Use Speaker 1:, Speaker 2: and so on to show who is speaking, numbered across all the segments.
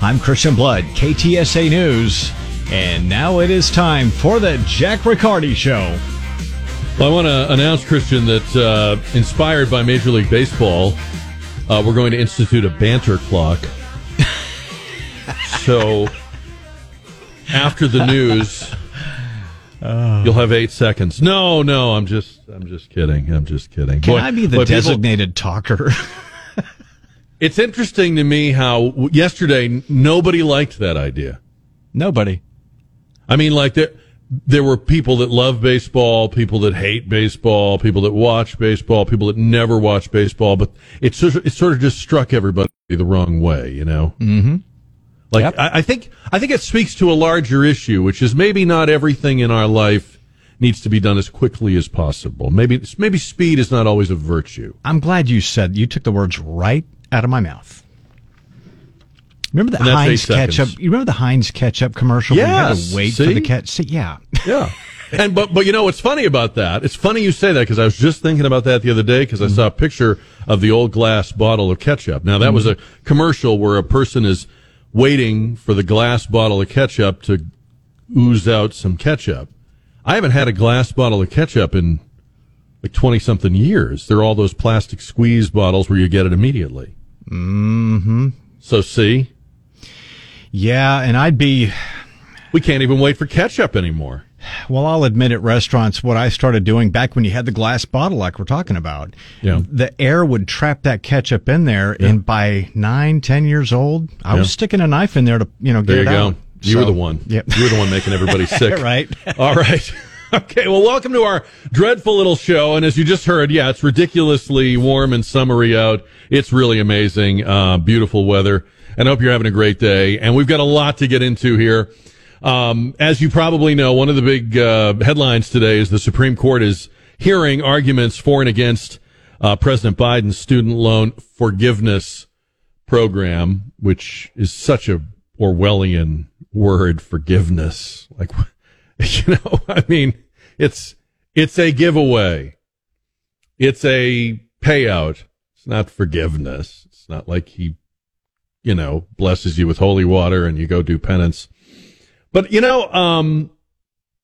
Speaker 1: I'm Christian Blood, KTSA News, and now it is time for the Jack Riccardi Show.
Speaker 2: Well, I want to announce, Christian, that uh, inspired by Major League Baseball, uh, we're going to institute a banter clock. so after the news, you'll have eight seconds. No, no, I'm just, I'm just kidding. I'm just kidding.
Speaker 1: Can
Speaker 2: Boy-
Speaker 1: I be the
Speaker 2: boy, people-
Speaker 1: designated talker?
Speaker 2: it's interesting to me how yesterday nobody liked that idea.
Speaker 1: Nobody.
Speaker 2: I mean, like there, there were people that love baseball, people that hate baseball, people that watch baseball, people that never watch baseball, but it sort of, it sort of just struck everybody the wrong way, you know? Mm-hmm. Like,
Speaker 1: Yep.
Speaker 2: I, I think, I think it speaks to a larger issue, which is maybe not everything in our life needs to be done as quickly as possible. Maybe, maybe speed is not always a virtue.
Speaker 1: I'm glad you said you took the words right out of my mouth. Remember the Heinz ketchup? You remember the Heinz ketchup commercial? when you had
Speaker 2: Yes,
Speaker 1: to wait
Speaker 2: see?
Speaker 1: for the ketchup. Yeah.
Speaker 2: Yeah. And but but you know what's funny about that? It's funny you say that because I was just thinking about that the other day because I saw a picture of the old glass bottle of ketchup. Now that was a commercial where a person is waiting for the glass bottle of ketchup to ooze out some ketchup. I haven't had a glass bottle of ketchup in like twenty something years. They're all those plastic squeeze bottles where you get it immediately. Mm-hmm. So see,
Speaker 1: Yeah, and I'd be
Speaker 2: we can't even wait for ketchup anymore.
Speaker 1: Well, I'll admit at restaurants, what I started doing back when you had the glass bottle, like we're talking about,
Speaker 2: Yeah.
Speaker 1: the air would trap that ketchup in there, and by nine, ten years old, I was sticking a knife in there to, you know, get out.
Speaker 2: There you
Speaker 1: it
Speaker 2: go.
Speaker 1: out.
Speaker 2: You
Speaker 1: So,
Speaker 2: were the one.
Speaker 1: Yep.
Speaker 2: You were the one making everybody sick.
Speaker 1: Right.
Speaker 2: All right. Okay. Well, welcome to our dreadful little show. And as you just heard, yeah, it's ridiculously warm and summery out. It's really amazing. Uh, beautiful weather. And I hope you're having a great day. And we've got a lot to get into here. Um, as you probably know, one of the big uh, headlines today is the Supreme Court is hearing arguments for and against uh, President Biden's student loan forgiveness program, which is such a Orwellian word, forgiveness. Like, you know, I mean, it's, it's a giveaway. It's a payout. Not forgiveness. It's not like he, you know, blesses you with holy water and you go do penance. But, you know, um,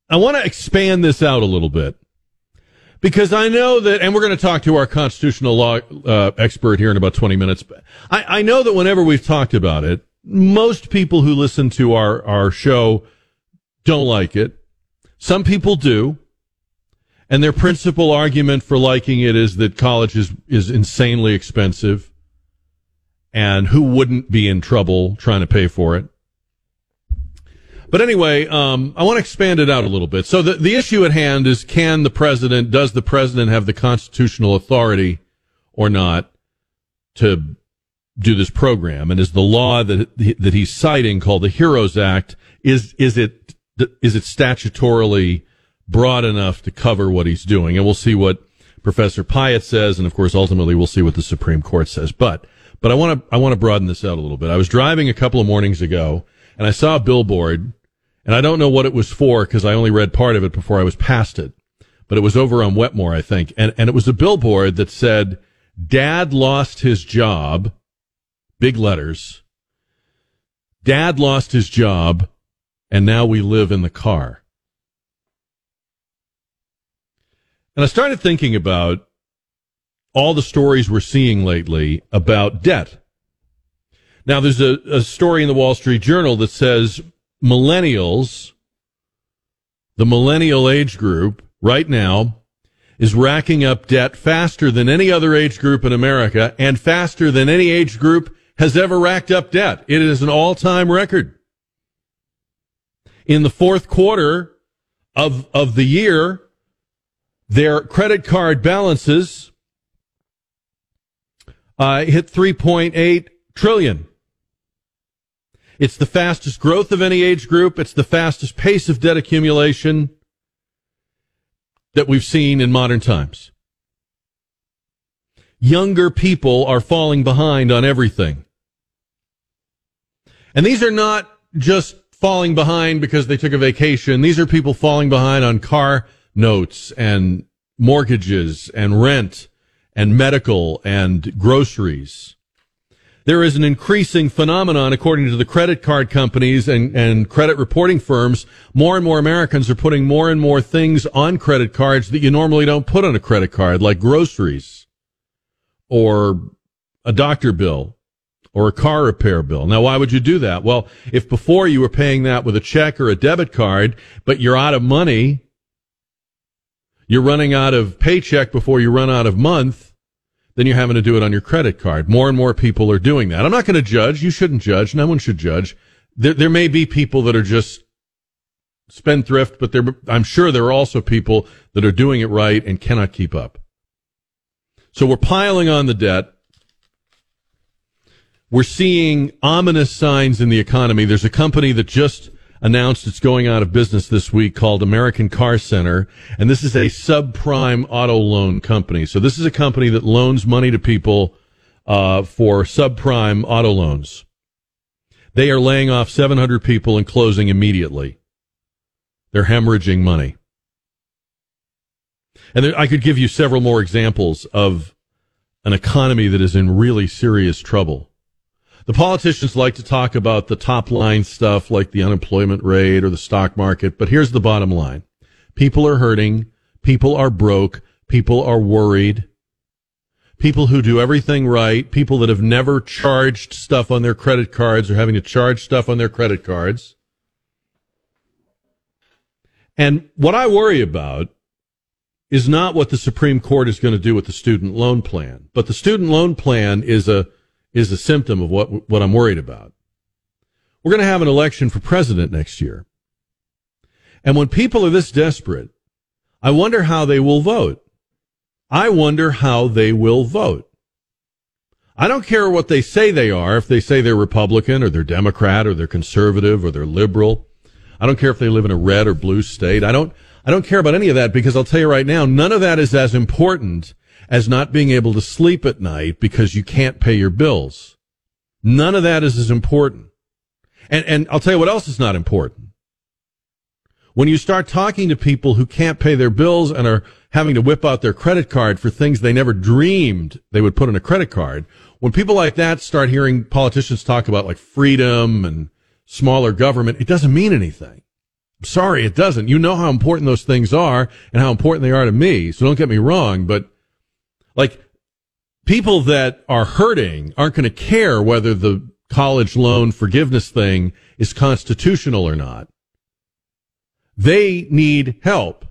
Speaker 2: I want to expand this out a little bit because I know that, and we're going to talk to our constitutional law uh, expert here in about 20 minutes. I, I know that whenever we've talked about it, most people who listen to our, our show don't like it. Some people do. And their principal argument for liking it is that college is, is insanely expensive. And who wouldn't be in trouble trying to pay for it? But anyway, um, I want to expand it out a little bit. So the, the issue at hand is can the president, does the president have the constitutional authority or not to do this program? And is the law that, that he's citing called the HEROES Act, is, is it, is it statutorily broad enough to cover what he's doing? And we'll see what Professor Piatt says. And of course, ultimately we'll see what the Supreme Court says. But, but I want to, I want to broaden this out a little bit. I was driving a couple of mornings ago and I saw a billboard and I don't know what it was for because I only read part of it before I was past it. But it was over on Wetmore, I think. And, and it was a billboard that said, Dad lost his job. Big letters. Dad lost his job and now we live in the car. And I started thinking about all the stories we're seeing lately about debt. Now, there's a, a story in the Wall Street Journal that says millennials, the millennial age group right now is racking up debt faster than any other age group in America and faster than any age group has ever racked up debt. It is an all time record. In the fourth quarter of, of the year, their credit card balances uh, hit 3.8 trillion. It's the fastest growth of any age group. It's the fastest pace of debt accumulation that we've seen in modern times. Younger people are falling behind on everything. And these are not just falling behind because they took a vacation. These are people falling behind on car notes and mortgages and rent and medical and groceries. There is an increasing phenomenon, according to the credit card companies and, and credit reporting firms. More and more Americans are putting more and more things on credit cards that you normally don't put on a credit card, like groceries or a doctor bill or a car repair bill. Now, why would you do that? Well, if before you were paying that with a check or a debit card, but you're out of money, you're running out of paycheck before you run out of month, then you're having to do it on your credit card. More and more people are doing that. I'm not going to judge. You shouldn't judge. No one should judge. There, there may be people that are just spendthrift, but there, I'm sure there are also people that are doing it right and cannot keep up. So we're piling on the debt. We're seeing ominous signs in the economy. There's a company that just announced it's going out of business this week called American Car Center. And this is a subprime auto loan company. So this is a company that loans money to people uh, for subprime auto loans. They are laying off 700 people and closing immediately. They're hemorrhaging money. And there, I could give you several more examples of an economy that is in really serious trouble. The politicians like to talk about the top line stuff like the unemployment rate or the stock market, but here's the bottom line. People are hurting. People are broke. People are worried. People who do everything right. People that have never charged stuff on their credit cards are having to charge stuff on their credit cards. And what I worry about is not what the Supreme Court is going to do with the student loan plan, but the student loan plan is a is a symptom of what, what I'm worried about. We're going to have an election for president next year. And when people are this desperate, I wonder how they will vote. I wonder how they will vote. I don't care what they say they are, if they say they're Republican or they're Democrat or they're conservative or they're liberal. I don't care if they live in a red or blue state. I don't, I don't care about any of that because I'll tell you right now, none of that is as important as not being able to sleep at night because you can't pay your bills. None of that is as important. And, and I'll tell you what else is not important. When you start talking to people who can't pay their bills and are having to whip out their credit card for things they never dreamed they would put in a credit card, when people like that start hearing politicians talk about like freedom and smaller government, it doesn't mean anything. I'm sorry, it doesn't. You know how important those things are and how important they are to me. So don't get me wrong, but like people that are hurting aren't going to care whether the college loan forgiveness thing is constitutional or not. They need help.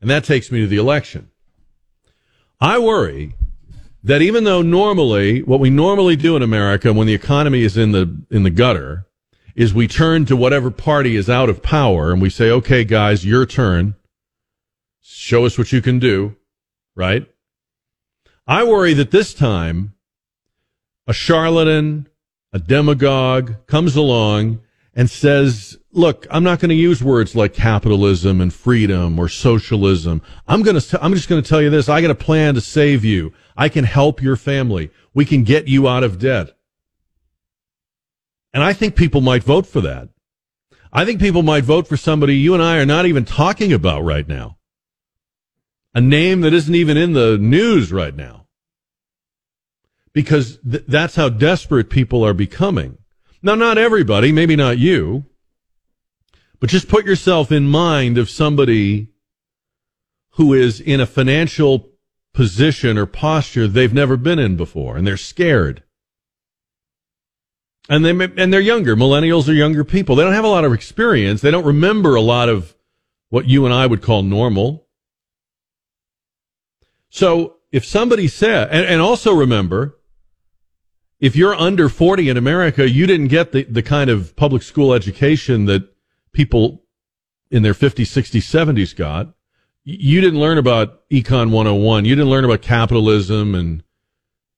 Speaker 2: And that takes me to the election. I worry that even though normally what we normally do in America when the economy is in the in the gutter is we turn to whatever party is out of power and we say, "Okay, guys, your turn. Show us what you can do." Right? I worry that this time a charlatan, a demagogue comes along and says, look, I'm not going to use words like capitalism and freedom or socialism. I'm going to, I'm just going to tell you this. I got a plan to save you. I can help your family. We can get you out of debt. And I think people might vote for that. I think people might vote for somebody you and I are not even talking about right now a name that isn't even in the news right now. Because th- that's how desperate people are becoming. Now, not everybody, maybe not you, but just put yourself in mind of somebody who is in a financial position or posture they've never been in before and they're scared. And they and they're younger. Millennials are younger people. They don't have a lot of experience. They don't remember a lot of what you and I would call normal. So if somebody said, and, and also remember, if you're under 40 in America, you didn't get the, the kind of public school education that people in their 50s, 60s, 70s got. You didn't learn about Econ 101. You didn't learn about capitalism and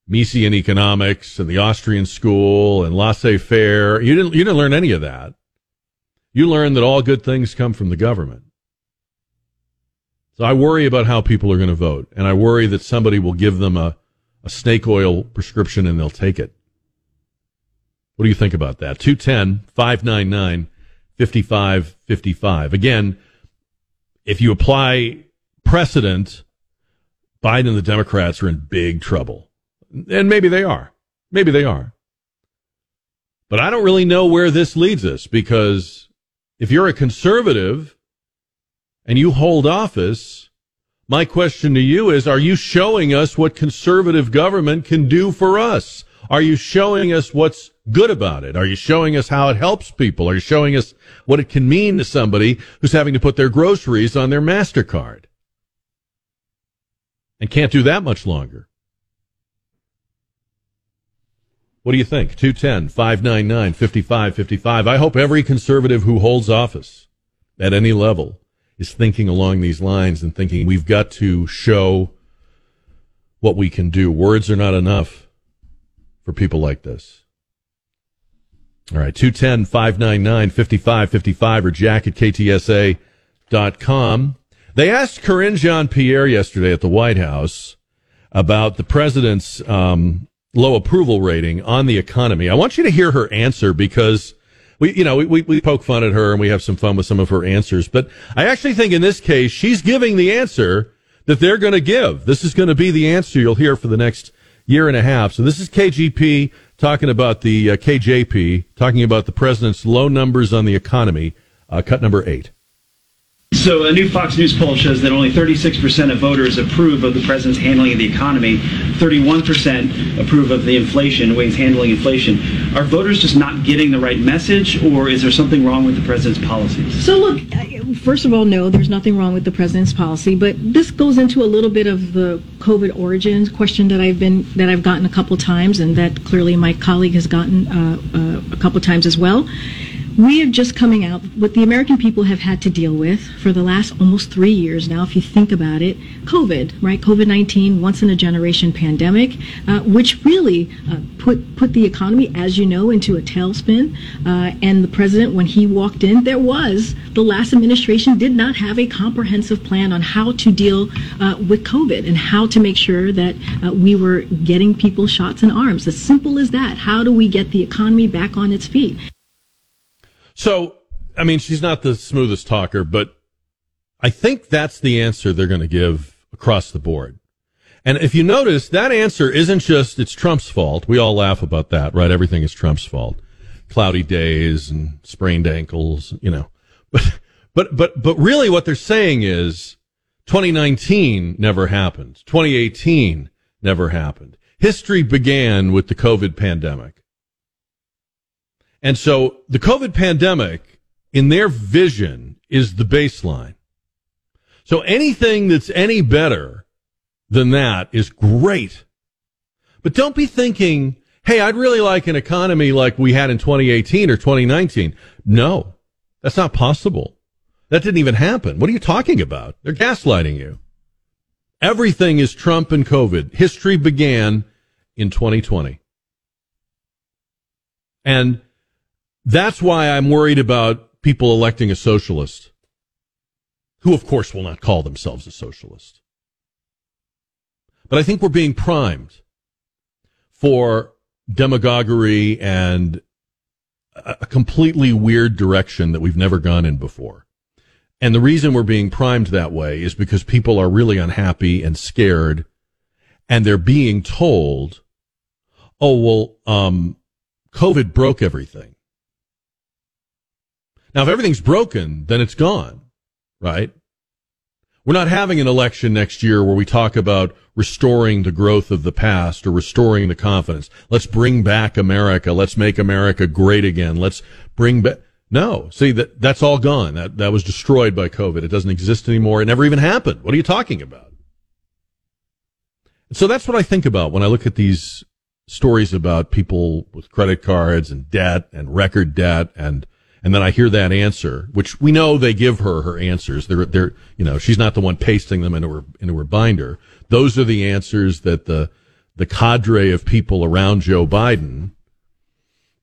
Speaker 2: Mises in economics and the Austrian school and laissez faire. You didn't, you didn't learn any of that. You learned that all good things come from the government. So I worry about how people are going to vote, and I worry that somebody will give them a, a snake oil prescription and they'll take it. What do you think about that? 210 599 5555. Again, if you apply precedent, Biden and the Democrats are in big trouble. And maybe they are. Maybe they are. But I don't really know where this leads us because if you're a conservative and you hold office, my question to you is, are you showing us what conservative government can do for us? Are you showing us what's good about it? Are you showing us how it helps people? Are you showing us what it can mean to somebody who's having to put their groceries on their MasterCard? And can't do that much longer. What do you think? 210 599 5555. I hope every conservative who holds office at any level is thinking along these lines and thinking we've got to show what we can do. Words are not enough for people like this. All right, 210 599 5555 or jack at ktsa.com. They asked Karine Jean Pierre yesterday at the White House about the president's um, low approval rating on the economy. I want you to hear her answer because we, you know, we, we poke fun at her and we have some fun with some of her answers. But I actually think in this case, she's giving the answer that they're going to give. This is going to be the answer you'll hear for the next year and a half. So this is KGP talking about the uh, KJP, talking about the president's low numbers on the economy. Uh, cut number eight.
Speaker 3: So, a new Fox News poll shows that only 36% of voters approve of the president's handling of the economy. 31% approve of the inflation, the way he's handling inflation. Are voters just not getting the right message, or is there something wrong with the president's policies?
Speaker 4: So, look, first of all, no, there's nothing wrong with the president's policy, but this goes into a little bit of the COVID origins question that I've been that I've gotten a couple times, and that clearly my colleague has gotten uh, uh, a couple times as well we are just coming out what the American people have had to deal with for the last almost three years now, if you think about it. COVID, right? COVID 19, once in a generation pandemic, uh, which really uh, put, put the economy, as you know, into a tailspin. Uh, and the president, when he walked in, there was the last administration did not have a comprehensive plan on how to deal uh, with COVID and how to make sure that uh, we were getting people shots in arms. As simple as that. How do we get the economy back on its feet?
Speaker 2: So, I mean, she's not the smoothest talker, but I think that's the answer they're going to give across the board. And if you notice, that answer isn't just it's Trump's fault. We all laugh about that, right? Everything is Trump's fault. Cloudy days and sprained ankles, you know. But but but but really what they're saying is 2019 never happened. 2018 never happened. History began with the COVID pandemic. And so the COVID pandemic, in their vision, is the baseline. So anything that's any better than that is great. But don't be thinking, hey, I'd really like an economy like we had in 2018 or 2019. No, that's not possible. That didn't even happen. What are you talking about? They're gaslighting you. Everything is Trump and COVID. History began in 2020. And that's why I'm worried about people electing a socialist, who of course will not call themselves a socialist. But I think we're being primed for demagoguery and a completely weird direction that we've never gone in before. And the reason we're being primed that way is because people are really unhappy and scared and they're being told, oh, well, um, COVID broke everything. Now, if everything's broken, then it's gone, right? We're not having an election next year where we talk about restoring the growth of the past or restoring the confidence. Let's bring back America. Let's make America great again. Let's bring back. No, see that that's all gone. That that was destroyed by COVID. It doesn't exist anymore. It never even happened. What are you talking about? So that's what I think about when I look at these stories about people with credit cards and debt and record debt and and then I hear that answer, which we know they give her her answers. They're, they're, you know, she's not the one pasting them into her, into her binder. Those are the answers that the, the cadre of people around Joe Biden,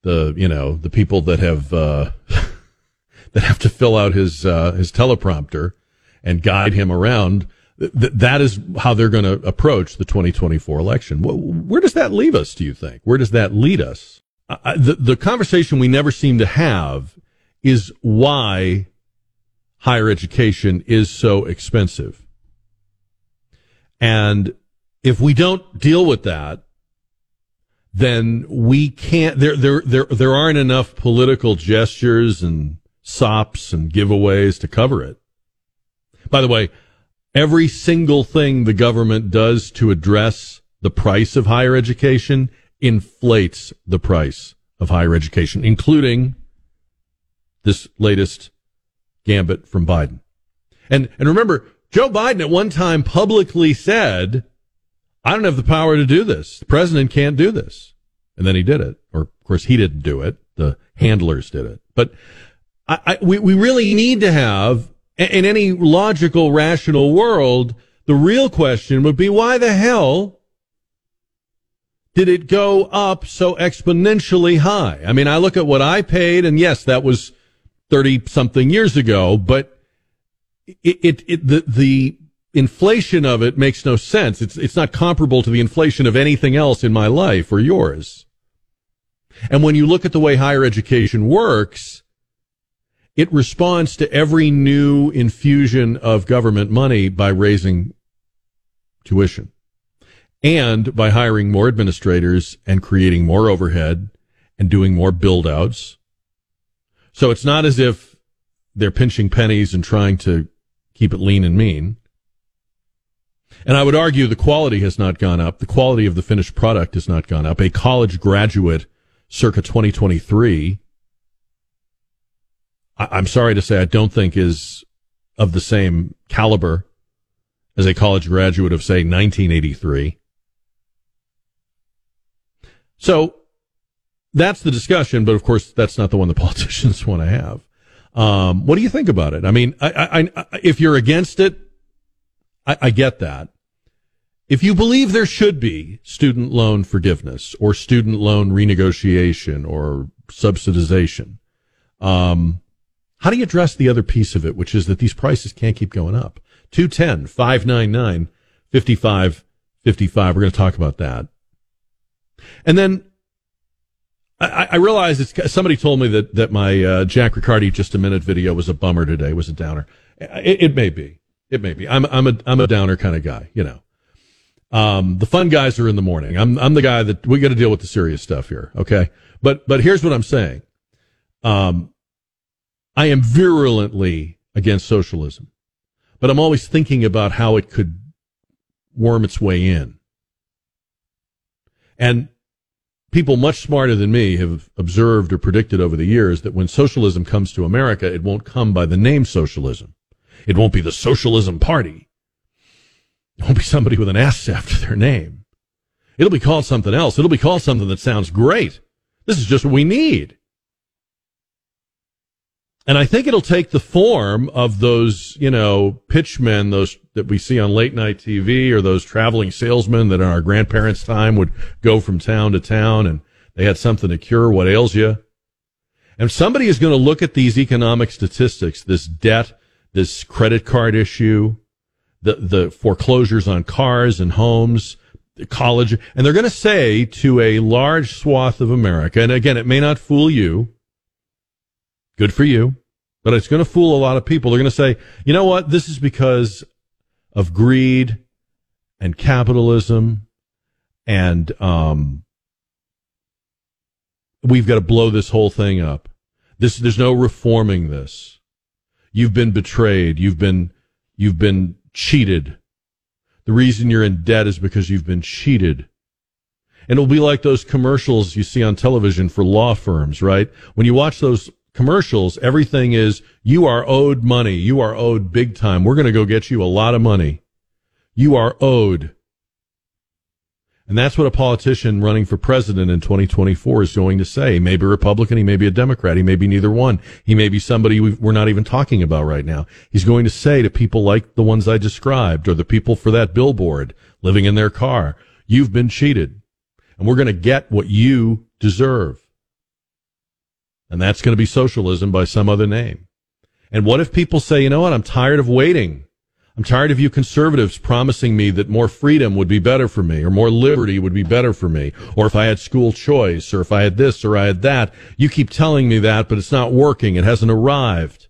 Speaker 2: the you know the people that have uh, that have to fill out his uh, his teleprompter and guide him around. Th- that is how they're going to approach the 2024 election. Where does that leave us? Do you think? Where does that lead us? The the conversation we never seem to have is why higher education is so expensive. And if we don't deal with that, then we can't, there, there, there, there aren't enough political gestures and sops and giveaways to cover it. By the way, every single thing the government does to address the price of higher education inflates the price of higher education, including this latest gambit from Biden. And, and remember, Joe Biden at one time publicly said, I don't have the power to do this. The president can't do this. And then he did it. Or, of course, he didn't do it. The handlers did it. But I, I, we, we really need to have, in any logical, rational world, the real question would be why the hell did it go up so exponentially high? I mean, I look at what I paid, and yes, that was 30 something years ago, but it, it, it, the, the inflation of it makes no sense. It's, it's not comparable to the inflation of anything else in my life or yours. And when you look at the way higher education works, it responds to every new infusion of government money by raising tuition and by hiring more administrators and creating more overhead and doing more build outs so it's not as if they're pinching pennies and trying to keep it lean and mean. And I would argue the quality has not gone up. The quality of the finished product has not gone up. A college graduate circa 2023, I- am sorry to say, I don't think is of the same caliber as a college graduate of, say, 1983. So that's the discussion, but of course, that's not the one the politicians want to have. Um, what do you think about it? I mean, I, I, I, if you're against it, I, get that. If you believe there should be student loan forgiveness or student loan renegotiation or subsidization, um, how do you address the other piece of it, which is that these prices can't keep going up? 210 599 5555. We're going to talk about that. And then I, I realize it's somebody told me that that my uh, Jack Riccardi just a minute video was a bummer today, was a downer. It, it, may be, it may be. I'm I'm a I'm a downer kind of guy, you know. Um, the fun guys are in the morning. I'm I'm the guy that we got to deal with the serious stuff here, okay? But but here's what I'm saying. Um, I am virulently against socialism, but I'm always thinking about how it could worm its way in. And people much smarter than me have observed or predicted over the years that when socialism comes to America, it won't come by the name socialism. It won't be the Socialism Party. It won't be somebody with an S after their name. It'll be called something else. It'll be called something that sounds great. This is just what we need. And I think it'll take the form of those, you know, pitchmen, those that we see on late night TV or those traveling salesmen that in our grandparents' time would go from town to town and they had something to cure what ails you. And somebody is going to look at these economic statistics, this debt, this credit card issue, the, the foreclosures on cars and homes, college, and they're going to say to a large swath of America, and again, it may not fool you, Good for you. But it's going to fool a lot of people. They're going to say, you know what? This is because of greed and capitalism and, um, we've got to blow this whole thing up. This, there's no reforming this. You've been betrayed. You've been, you've been cheated. The reason you're in debt is because you've been cheated. And it'll be like those commercials you see on television for law firms, right? When you watch those commercials, everything is you are owed money. You are owed big time. We're going to go get you a lot of money. You are owed. And that's what a politician running for president in 2024 is going to say. He may be a Republican. He may be a Democrat. He may be neither one. He may be somebody we're not even talking about right now. He's going to say to people like the ones I described or the people for that billboard living in their car, You've been cheated. And we're going to get what you deserve. And that's going to be socialism by some other name. And what if people say, you know what? I'm tired of waiting. I'm tired of you conservatives promising me that more freedom would be better for me or more liberty would be better for me. Or if I had school choice or if I had this or I had that. You keep telling me that, but it's not working. It hasn't arrived.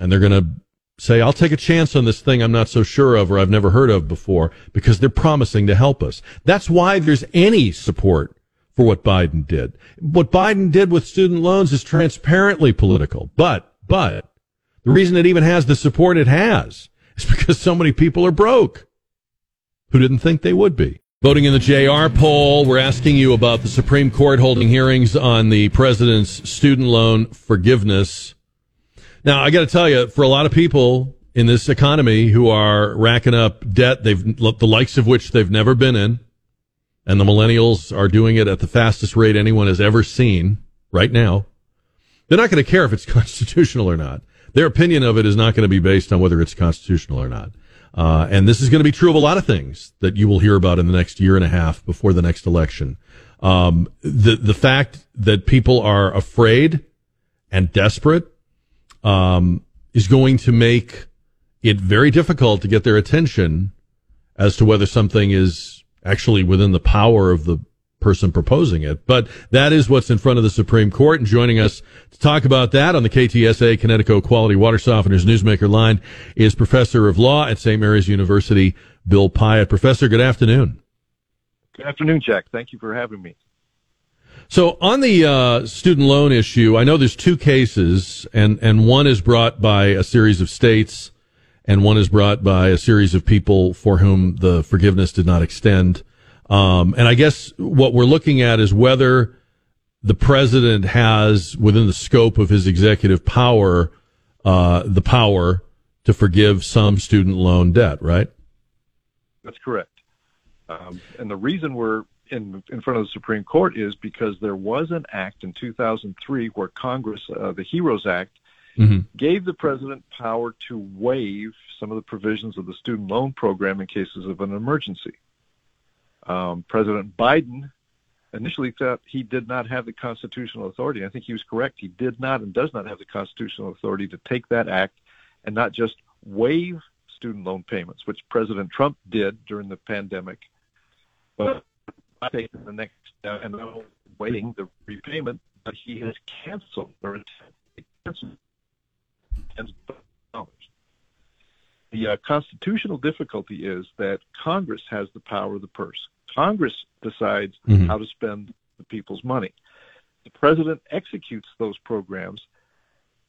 Speaker 2: And they're going to say, I'll take a chance on this thing I'm not so sure of or I've never heard of before because they're promising to help us. That's why there's any support for what Biden did. What Biden did with student loans is transparently political, but, but the reason it even has the support it has is because so many people are broke who didn't think they would be. Voting in the JR poll, we're asking you about the Supreme Court holding hearings on the president's student loan forgiveness. Now, I got to tell you, for a lot of people in this economy who are racking up debt, they've the likes of which they've never been in, and the millennials are doing it at the fastest rate anyone has ever seen right now. They're not going to care if it's constitutional or not their opinion of it is not going to be based on whether it's constitutional or not. Uh, and this is going to be true of a lot of things that you will hear about in the next year and a half before the next election. Um, the the fact that people are afraid and desperate um, is going to make it very difficult to get their attention as to whether something is actually within the power of the person proposing it. But that is what's in front of the Supreme Court. And joining us to talk about that on the KTSA Connecticut Quality Water Softeners Newsmaker line is Professor of Law at St. Mary's University, Bill Piatt. Professor, good afternoon.
Speaker 5: Good afternoon, Jack. Thank you for having me.
Speaker 2: So on the uh, student loan issue, I know there's two cases, and, and one is brought by a series of states, and one is brought by a series of people for whom the forgiveness did not extend. Um, and I guess what we're looking at is whether the president has, within the scope of his executive power, uh, the power to forgive some student loan debt, right?
Speaker 5: That's correct. Um, and the reason we're in, in front of the Supreme Court is because there was an act in 2003 where Congress, uh, the HEROES Act, mm-hmm. gave the president power to waive some of the provisions of the student loan program in cases of an emergency. Um, President Biden initially thought he did not have the constitutional authority. I think he was correct. He did not and does not have the constitutional authority to take that act and not just waive student loan payments, which President Trump did during the pandemic, but taking the next step and waiting the repayment, but he has canceled or canceled tens of dollars. The uh, constitutional difficulty is that Congress has the power of the purse. Congress decides mm-hmm. how to spend the people's money. The president executes those programs.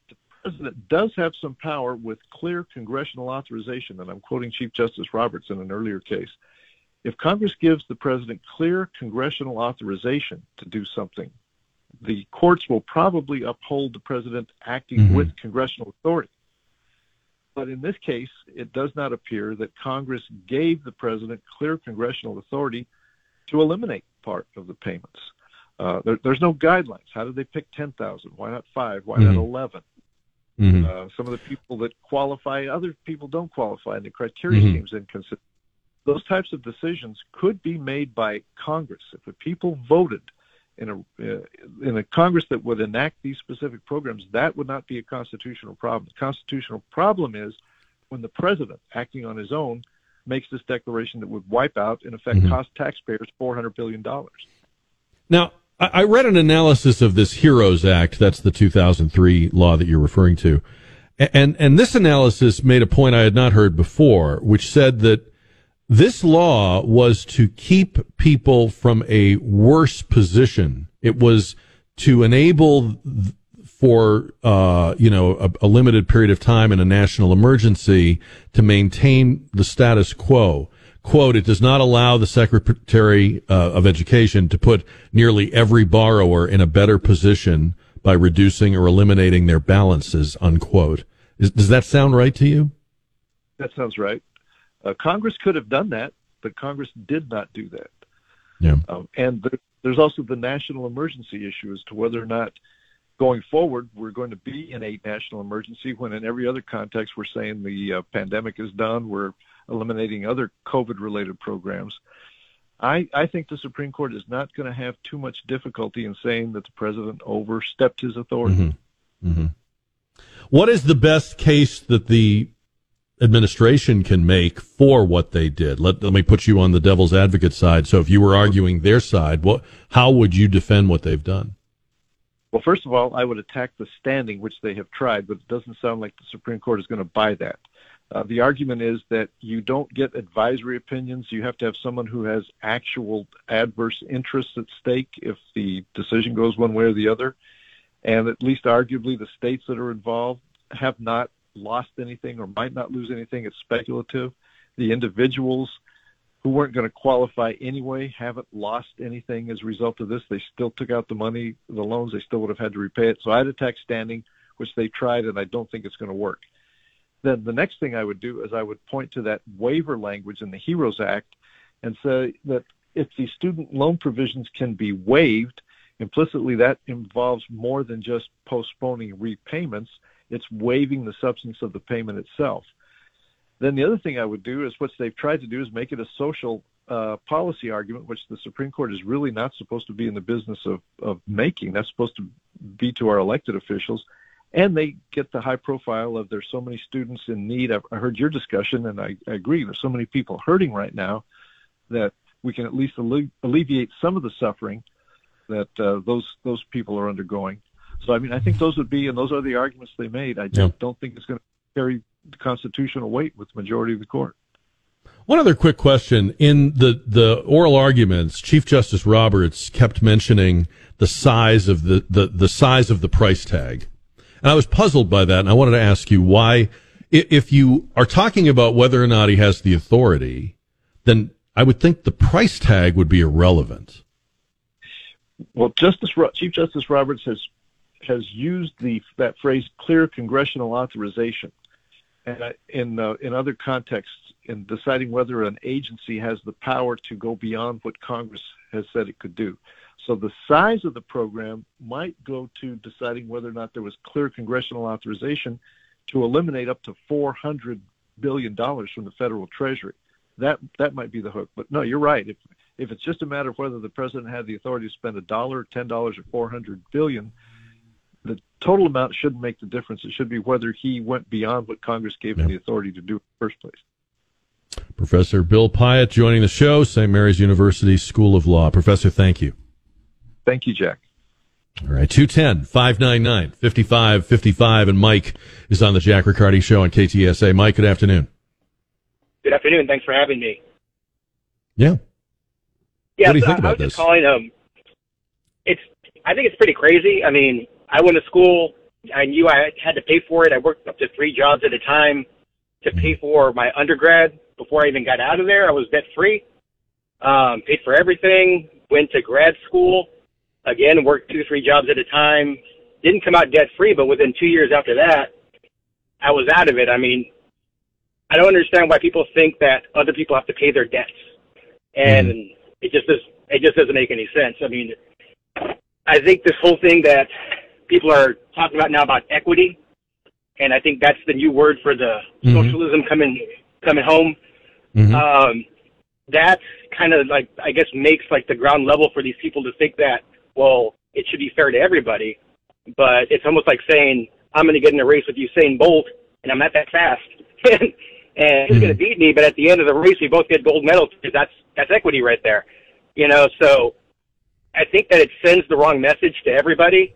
Speaker 5: The president does have some power with clear congressional authorization, and I'm quoting Chief Justice Roberts in an earlier case. If Congress gives the president clear congressional authorization to do something, the courts will probably uphold the president acting mm-hmm. with congressional authority. But in this case, it does not appear that Congress gave the president clear congressional authority to eliminate part of the payments. Uh, there, there's no guidelines. How did they pick 10,000? Why not five? Why mm-hmm. not 11? Mm-hmm. Uh, some of the people that qualify, other people don't qualify, and the criteria mm-hmm. seems inconsistent. Those types of decisions could be made by Congress if the people voted in a uh, in a Congress that would enact these specific programs, that would not be a constitutional problem. The constitutional problem is when the president, acting on his own, makes this declaration that would wipe out, in effect, mm-hmm. cost taxpayers four hundred billion dollars.
Speaker 2: Now, I read an analysis of this HEROES Act. That's the 2003 law that you're referring to. And, and this analysis made a point I had not heard before, which said that this law was to keep people from a worse position. It was to enable for uh, you know a, a, limited period of time in a national emergency to maintain the status quo. "Quote: It does not allow the Secretary uh, of Education to put nearly every borrower in a better position by reducing or eliminating their balances." Unquote. Is, does that sound right to you?
Speaker 5: That sounds right. Uh, Congress could have done that, but Congress did not do that.
Speaker 2: Yeah.
Speaker 5: Um, and there, there's also the national emergency issue as to whether or not going forward we're going to be in a national emergency when in every other context we're saying the uh, pandemic is done, we're eliminating other COVID related programs. I, I think the Supreme Court is not going to have too much difficulty in saying that the president overstepped his authority.
Speaker 2: Mm-hmm. Mm-hmm. What is the best case that the administration can make for what they did? Let, let me put you on the devil's advocate side. So if you were arguing their side, what, how would you defend what they've done?
Speaker 5: Well, first of all, I would attack the standing, which they have tried, but it doesn't sound like the Supreme Court is going to buy that. Uh, the argument is that you don't get advisory opinions. You have to have someone who has actual adverse interests at stake if the decision goes one way or the other. And at least arguably, the states that are involved have not lost anything or might not lose anything. It's speculative. The individuals who weren't going to qualify anyway haven't lost anything as a result of this. They still took out the money, the loans, they still would have had to repay it. So I'd attack standing, which they tried, and I don't think it's going to work. Then the next thing I would do is I would point to that waiver language in the HEROES Act and say that if the student loan provisions can be waived, implicitly that involves more than just postponing repayments. It's waiving the substance of the payment itself. Then the other thing I would do is what they've tried to do is make it a social uh, policy argument, which the Supreme Court is really not supposed to be in the business of, of making. That's supposed to be to our elected officials. And they get the high profile of there's so many students in need. I've, I heard your discussion, and I, I agree. There's so many people hurting right now that we can at least alle- alleviate some of the suffering that uh, those those people are undergoing. So I mean, I think those would be, and those are the arguments they made. I yeah. don't think it's going to carry constitutional weight with the majority of the court.
Speaker 2: One other quick question. In the, the oral arguments, Chief Justice Roberts kept mentioning the size of the, the, the size of the price tag. And I was puzzled by that, and I wanted to ask you why, if you are talking about whether or not he has the authority, then I would think the price tag would be irrelevant.
Speaker 5: Well, Justice Chief Justice Roberts has has used the that phrase "clear congressional authorization," and in uh, in other contexts, in deciding whether an agency has the power to go beyond what Congress has said it could do. So the size of the program might go to deciding whether or not there was clear congressional authorization to eliminate up to 400 billion dollars from the federal treasury. That that might be the hook. But no, you're right. If if it's just a matter of whether the president had the authority to spend a dollar, ten dollars, or 400 billion, total amount shouldn't make the difference. It should be whether he went beyond what Congress gave yeah. him the authority to do in the first place.
Speaker 2: Professor Bill Piatt joining the show, St. Mary's University School of Law. Professor, thank you.
Speaker 5: Thank you, Jack.
Speaker 2: All right, 210 599 5555. And Mike is on the Jack Riccardi Show on KTSA. Mike, good afternoon.
Speaker 6: Good afternoon. Thanks for having me.
Speaker 2: Yeah.
Speaker 6: Yeah,
Speaker 2: what do you so think about
Speaker 6: I was
Speaker 2: this?
Speaker 6: just calling. Um, it's. I think it's pretty crazy. I mean, I went to school. I knew I had to pay for it. I worked up to three jobs at a time to pay mm-hmm. for my undergrad before I even got out of there. I was debt free. Um, paid for everything. Went to grad school. Again, worked two, three jobs at a time. Didn't come out debt free, but within two years after that, I was out of it. I mean, I don't understand why people think that other people have to pay their debts, and mm. it just does. It just doesn't make any sense. I mean, I think this whole thing that people are talking about now about equity, and I think that's the new word for the mm-hmm. socialism coming coming home. Mm-hmm. Um, that's kind of like I guess makes like the ground level for these people to think that well it should be fair to everybody, but it's almost like saying I'm going to get in a race with Usain Bolt and I'm not that fast. and and he's mm-hmm. going to beat me, but at the end of the race, we both get gold medals because that's that's equity right there, you know. So I think that it sends the wrong message to everybody,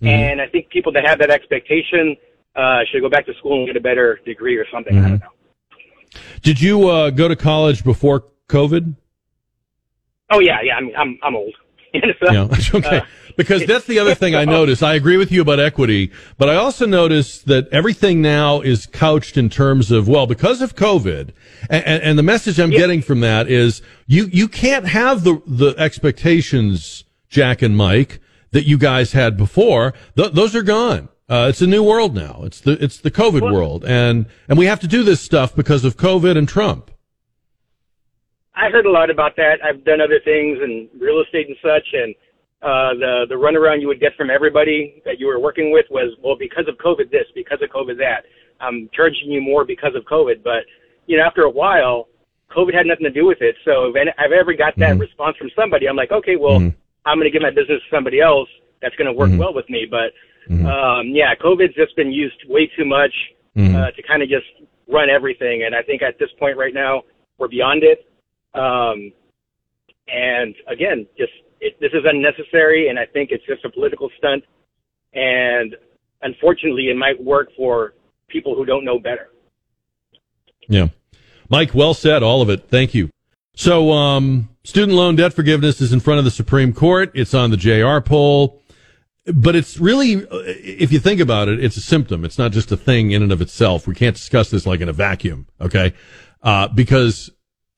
Speaker 6: mm-hmm. and I think people that have that expectation uh, should go back to school and get a better degree or something. Mm-hmm. I don't know.
Speaker 2: Did you uh, go to college before COVID?
Speaker 6: Oh yeah, yeah. I'm I'm, I'm old.
Speaker 2: yeah, okay. Uh, because that's the other thing I notice. I agree with you about equity, but I also notice that everything now is couched in terms of, well, because of COVID, and, and the message I'm yeah. getting from that is you, you can't have the, the expectations, Jack and Mike, that you guys had before. Th- those are gone. Uh, it's a new world now. It's the, it's the COVID well, world. And, and we have to do this stuff because of COVID and Trump.
Speaker 6: I heard a lot about that. I've done other things and real estate and such, and uh, the the runaround you would get from everybody that you were working with was, well, because of COVID this, because of COVID that, I'm charging you more because of COVID. But you know, after a while, COVID had nothing to do with it. So if I've ever got that mm-hmm. response from somebody, I'm like, okay, well, mm-hmm. I'm going to give my business to somebody else that's going to work mm-hmm. well with me. But mm-hmm. um, yeah, COVID's just been used way too much mm-hmm. uh, to kind of just run everything. And I think at this point right now, we're beyond it. Um, and again, just it, this is unnecessary, and I think it's just a political stunt. And unfortunately, it might work for people who don't know better.
Speaker 2: Yeah. Mike, well said, all of it. Thank you. So, um, student loan debt forgiveness is in front of the Supreme Court. It's on the JR poll. But it's really, if you think about it, it's a symptom. It's not just a thing in and of itself. We can't discuss this like in a vacuum, okay? Uh, because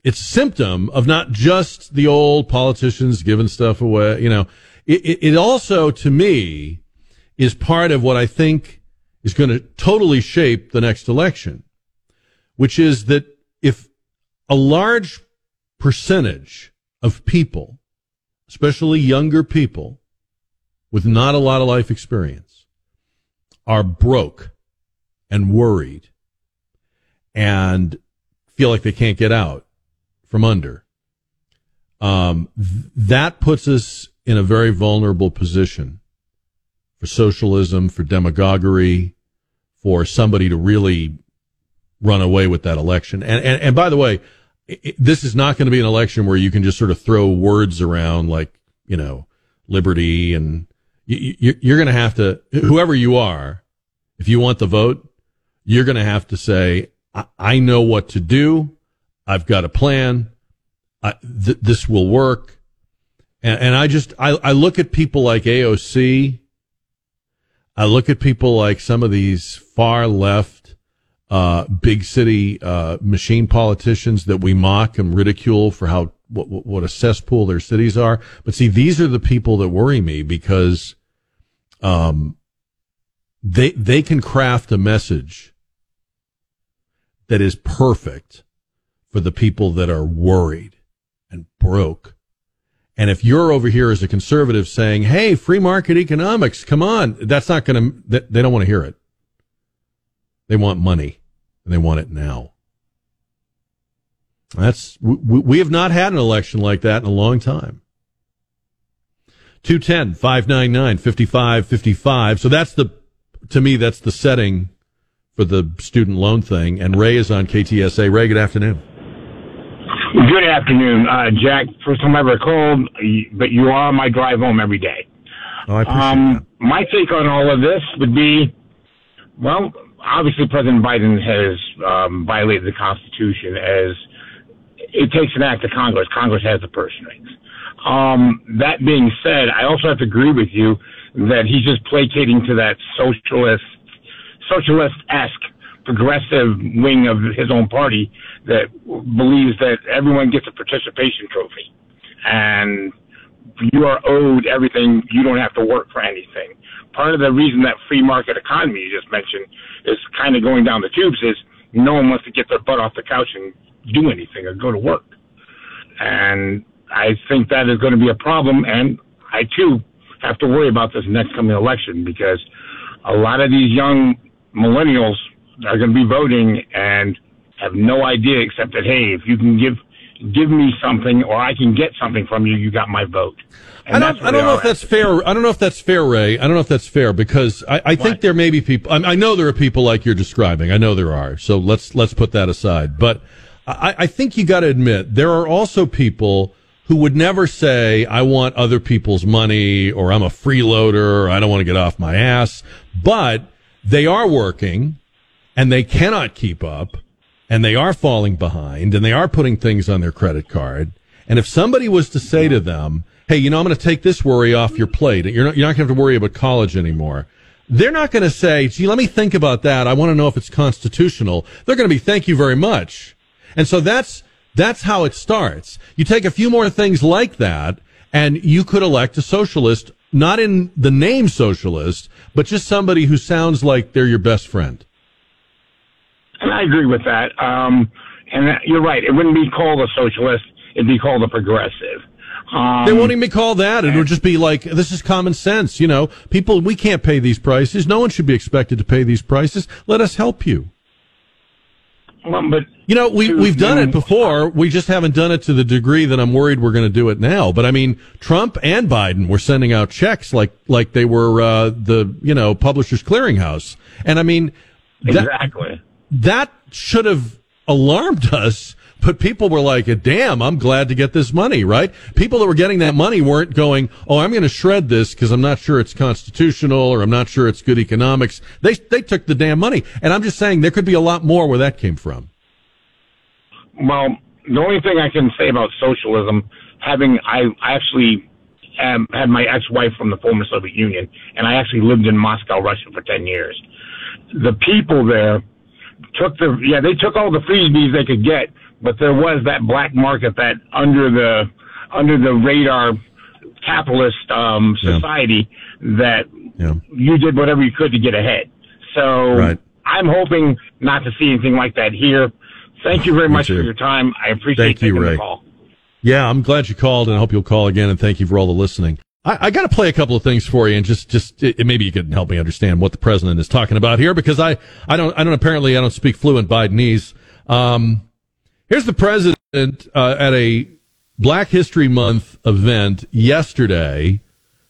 Speaker 2: it's a symptom of not just the old politicians giving stuff away. You know, it, it also, to me, is part of what I think is going to totally shape the next election, which is that if a large percentage of people, especially younger people with not a lot of life experience, are broke and worried and feel like they can't get out from under, um, th- that puts us in a very vulnerable position for socialism, for demagoguery, for somebody to really run away with that election. And, and, and by the way, this is not going to be an election where you can just sort of throw words around like, you know, liberty and you, you're going to have to, whoever you are, if you want the vote, you're going to have to say, I, I know what to do. I've got a plan. I, th- this will work. And, and I just, I, I look at people like AOC. I look at people like some of these far left, uh, big city, uh, machine politicians that we mock and ridicule for how, what, what a cesspool their cities are. But see, these are the people that worry me because, um, they, they can craft a message that is perfect for the people that are worried and broke. And if you're over here as a conservative saying, Hey, free market economics, come on, that's not going to, they don't want to hear it. They want money and they want it now. That's, we, we have not had an election like that in a long time. 210 599 5555. So that's the, to me, that's the setting for the student loan thing. And Ray is on KTSA. Ray, good afternoon.
Speaker 7: Good afternoon, uh, Jack. First time I ever called, but you are my drive home every day.
Speaker 2: Oh, I appreciate um, that.
Speaker 7: My take on all of this would be, well, obviously President Biden has um, violated the Constitution as it takes an act of Congress. Congress has the purse strings. Um, that being said, I also have to agree with you that he's just placating to that socialist, socialist-esque progressive wing of his own party that believes that everyone gets a participation trophy and you are owed everything. You don't have to work for anything. Part of the reason that free market economy you just mentioned is kind of going down the tubes is no one wants to get their butt off the couch and do anything or go to work. And I think that is going to be a problem. And I too have to worry about this next coming election because a lot of these young millennials are going to be voting and have no idea except that hey, if you can give give me something or I can get something from you, you got my vote.
Speaker 2: And I don't, I don't know if that's fair. I don't know if that's fair, Ray. I don't know if that's fair because I, I think there may be people. I, I, know there are people like you're describing. I know there are. So let's let's put that aside. But I, I think you got to admit there are also people who would never say, I want other people's money or I'm a freeloader or I don't want to get off my ass. But they are working and they cannot keep up and they are falling behind and they are putting things on their credit card. And if somebody was to say to them, Hey, you know, I'm going to take this worry off your plate. You're not, you're not going to have to worry about college anymore. They're not going to say, gee, let me think about that. I want to know if it's constitutional. They're going to be, thank you very much. And so that's, that's how it starts. You take a few more things like that and you could elect a socialist, not in the name socialist, but just somebody who sounds like they're your best friend.
Speaker 7: And I agree with that. Um, and that, you're right. It wouldn't be called a socialist. It'd be called a progressive.
Speaker 2: Um, they won't even be called that. It would just be like, this is common sense. You know, people, we can't pay these prices. No one should be expected to pay these prices. Let us help you.
Speaker 7: Well, but
Speaker 2: You know, we, we've done it before. We just haven't done it to the degree that I'm worried we're going to do it now. But I mean, Trump and Biden were sending out checks like, like they were, uh, the, you know, Publishers Clearinghouse. And I mean, that,
Speaker 7: exactly.
Speaker 2: That should have alarmed us. But people were like, damn, I'm glad to get this money, right? People that were getting that money weren't going, oh, I'm going to shred this because I'm not sure it's constitutional or I'm not sure it's good economics. They, they took the damn money. And I'm just saying there could be a lot more where that came from.
Speaker 7: Well, the only thing I can say about socialism, having I actually um, had my ex-wife from the former Soviet Union, and I actually lived in Moscow, Russia, for ten years. The people there took the yeah they took all the freebies they could get, but there was that black market that under the under the radar capitalist um,
Speaker 2: Yeah.
Speaker 7: society that
Speaker 2: Yeah.
Speaker 7: you did whatever you could to get ahead. So
Speaker 2: Right.
Speaker 7: I'm hoping not to see anything like that here. Thank you very much for your time. I appreciate
Speaker 2: Thank you, Ray.
Speaker 7: the call.
Speaker 2: Yeah, I'm glad you called, and I hope you'll call again. And thank you for all the listening. I, I got to play a couple of things for you, and just, just it, maybe you can help me understand what the president is talking about here, because I, I don't, I don't apparently I don't speak fluent Bidenese. Um, here's the president uh, at a Black History Month event yesterday,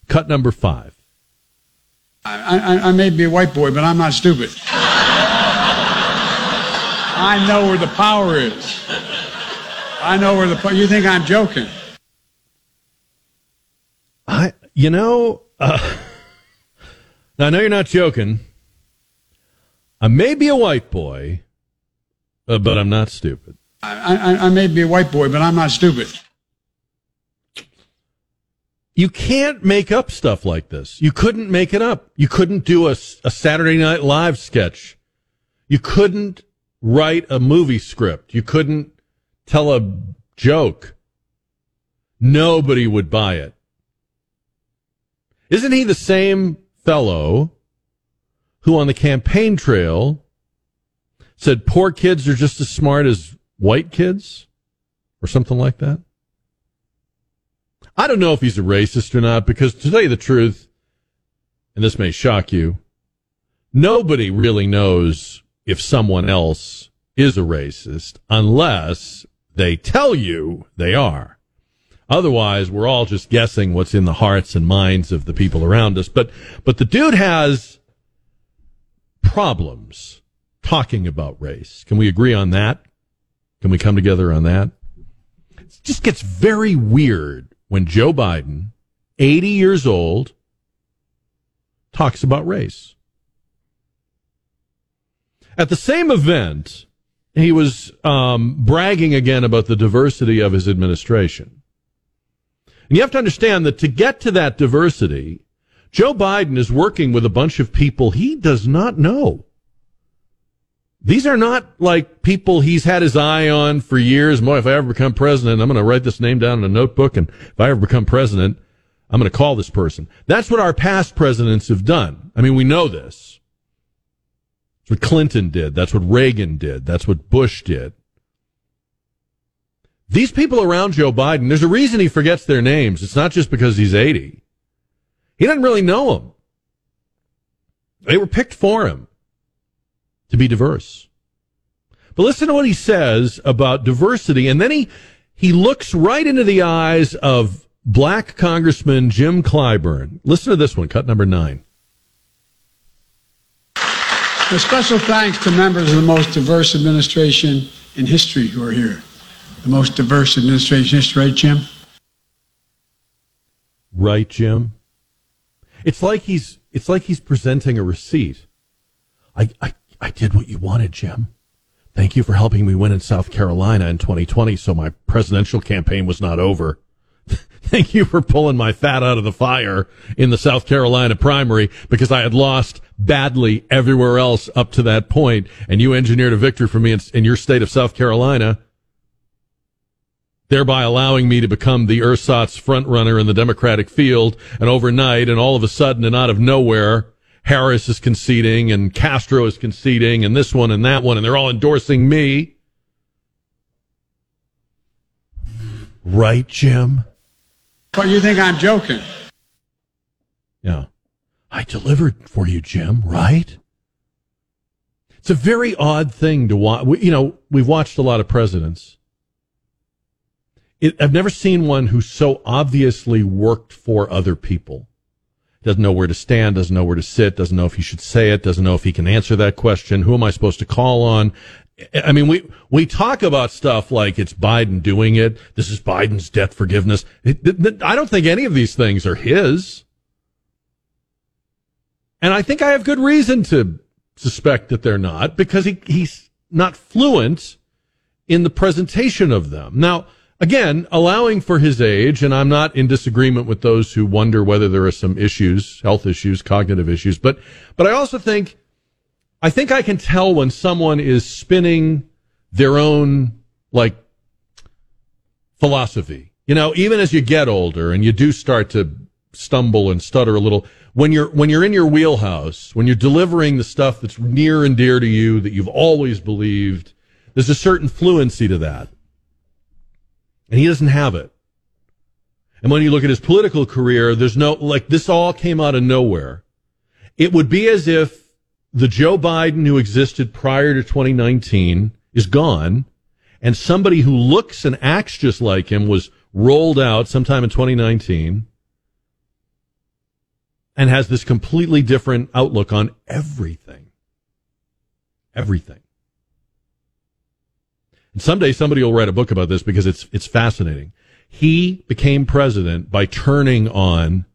Speaker 2: cut number five.
Speaker 8: I, I, I may be a white boy, but I'm not stupid. I know where the power is. I know where the po- you think I'm joking.
Speaker 2: I, you know, uh, I know you're not joking. I may be a white boy, uh, but I'm not stupid.
Speaker 8: I, I, I may be a white boy, but I'm not stupid.
Speaker 2: You can't make up stuff like this. You couldn't make it up. You couldn't do a, a Saturday Night Live sketch. You couldn't write a movie script. You couldn't tell a joke. Nobody would buy it. Isn't he the same fellow who on the campaign trail said poor kids are just as smart as white kids or something like that? I don't know if he's a racist or not because to tell you the truth, and this may shock you, nobody really knows if someone else is a racist unless they tell you they are. Otherwise, we're all just guessing what's in the hearts and minds of the people around us. But, but the dude has problems talking about race. Can we agree on that? Can we come together on that? It just gets very weird when Joe Biden, 80 years old, talks about race. At the same event, he was um, bragging again about the diversity of his administration. And you have to understand that to get to that diversity, Joe Biden is working with a bunch of people he does not know. These are not like people he's had his eye on for years. Boy, if I ever become president, I'm going to write this name down in a notebook. And if I ever become president, I'm going to call this person. That's what our past presidents have done. I mean, we know this. That's what Clinton did. That's what Reagan did. That's what Bush did. These people around Joe Biden, there's a reason he forgets their names. It's not just because he's 80. He doesn't really know them. They were picked for him to be diverse. But listen to what he says about diversity. And then he, he looks right into the eyes of black Congressman Jim Clyburn. Listen to this one, cut number nine.
Speaker 8: A special thanks to members of the most diverse administration in history who are here. The most diverse administration in history, right, Jim?
Speaker 2: Right, Jim? It's like he's it's like he's presenting a receipt. I, I I did what you wanted, Jim. Thank you for helping me win in South Carolina in 2020 so my presidential campaign was not over. Thank you for pulling my fat out of the fire in the South Carolina primary because I had lost badly everywhere else up to that point, and you engineered a victory for me in, in your state of South Carolina, thereby allowing me to become the ersatz front runner in the Democratic field. And overnight, and all of a sudden, and out of nowhere, Harris is conceding, and Castro is conceding, and this one and that one, and they're all endorsing me. Right, Jim?
Speaker 8: But you think I'm joking?
Speaker 2: Yeah. I delivered for you, Jim, right? It's a very odd thing to watch. You know, we've watched a lot of presidents. It, I've never seen one who so obviously worked for other people. Doesn't know where to stand, doesn't know where to sit, doesn't know if he should say it, doesn't know if he can answer that question. Who am I supposed to call on? I mean, we, we talk about stuff like it's Biden doing it. This is Biden's debt forgiveness. I don't think any of these things are his. And I think I have good reason to suspect that they're not because he, he's not fluent in the presentation of them. Now, again, allowing for his age, and I'm not in disagreement with those who wonder whether there are some issues, health issues, cognitive issues, but, but I also think, I think I can tell when someone is spinning their own, like, philosophy. You know, even as you get older and you do start to stumble and stutter a little, when you're when you're in your wheelhouse, when you're delivering the stuff that's near and dear to you that you've always believed, there's a certain fluency to that. And he doesn't have it. And when you look at his political career, there's no like this all came out of nowhere. It would be as if the Joe Biden who existed prior to 2019 is gone and somebody who looks and acts just like him was rolled out sometime in 2019 and has this completely different outlook on everything. Everything. And someday somebody will write a book about this because it's, it's fascinating. He became president by turning on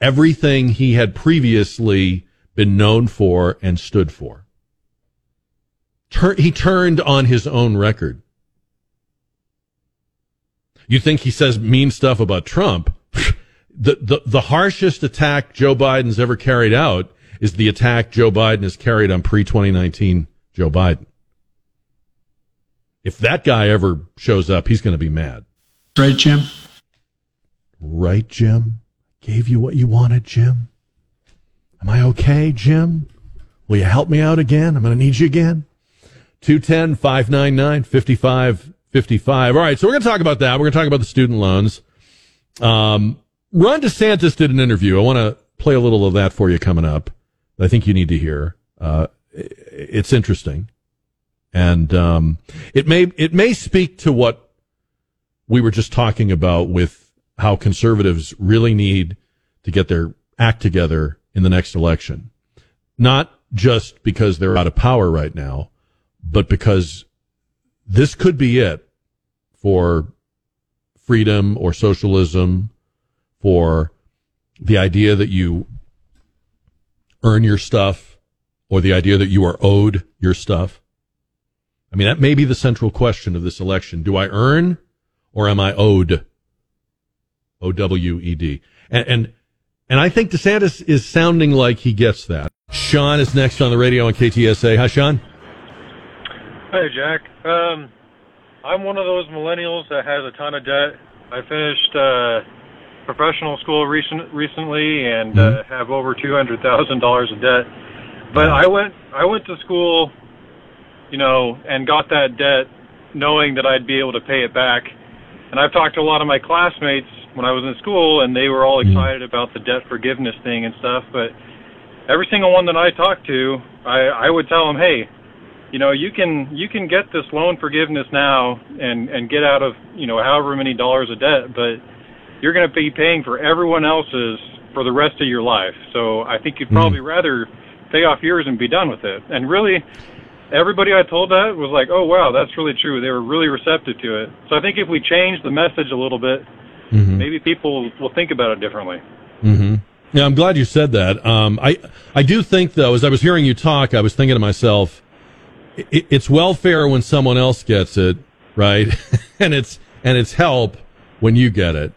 Speaker 2: everything he had previously been known for and stood for. Tur- he turned on his own record. You think he says mean stuff about Trump? the, the, the harshest attack Joe Biden's ever carried out is the attack Joe Biden has carried on pre 2019 Joe Biden. If that guy ever shows up, he's going to be mad.
Speaker 8: Right, Jim?
Speaker 2: Right, Jim? Gave you what you wanted, Jim? Am I okay, Jim? Will you help me out again? I'm going to need you again. 210 599 5555. All right, so we're going to talk about that. We're going to talk about the student loans. Um, Ron DeSantis did an interview. I want to play a little of that for you coming up. I think you need to hear. Uh, it's interesting, and um, it may it may speak to what we were just talking about with how conservatives really need to get their act together in the next election, not just because they're out of power right now, but because this could be it for freedom or socialism for the idea that you earn your stuff or the idea that you are owed your stuff? I mean, that may be the central question of this election. Do I earn or am I owed? O W E D. And, and, and I think DeSantis is sounding like he gets that. Sean is next on the radio on KTSA. Hi, Sean.
Speaker 9: Hey, Jack. Um, I'm one of those millennials that has a ton of debt. I finished uh, professional school recent, recently and uh, mm-hmm. uh, have over two hundred thousand dollars of debt. But I went I went to school, you know, and got that debt knowing that I'd be able to pay it back. And I've talked to a lot of my classmates when I was in school, and they were all mm-hmm. excited about the debt forgiveness thing and stuff. But every single one that I talked to, I I would tell them, hey, you know, you can you can get this loan forgiveness now and and get out of you know however many dollars of debt, but you're going to be paying for everyone else's for the rest of your life. So I think you'd probably mm. rather pay off yours and be done with it. And really, everybody I told that was like, oh, wow, that's really true. They were really receptive to it. So I think if we change the message a little bit, mm-hmm. maybe people will think about it differently.
Speaker 2: Mm-hmm. Yeah, I'm glad you said that. Um, I I do think though, as I was hearing you talk, I was thinking to myself, it, it's welfare when someone else gets it, right? and it's and it's help when you get it.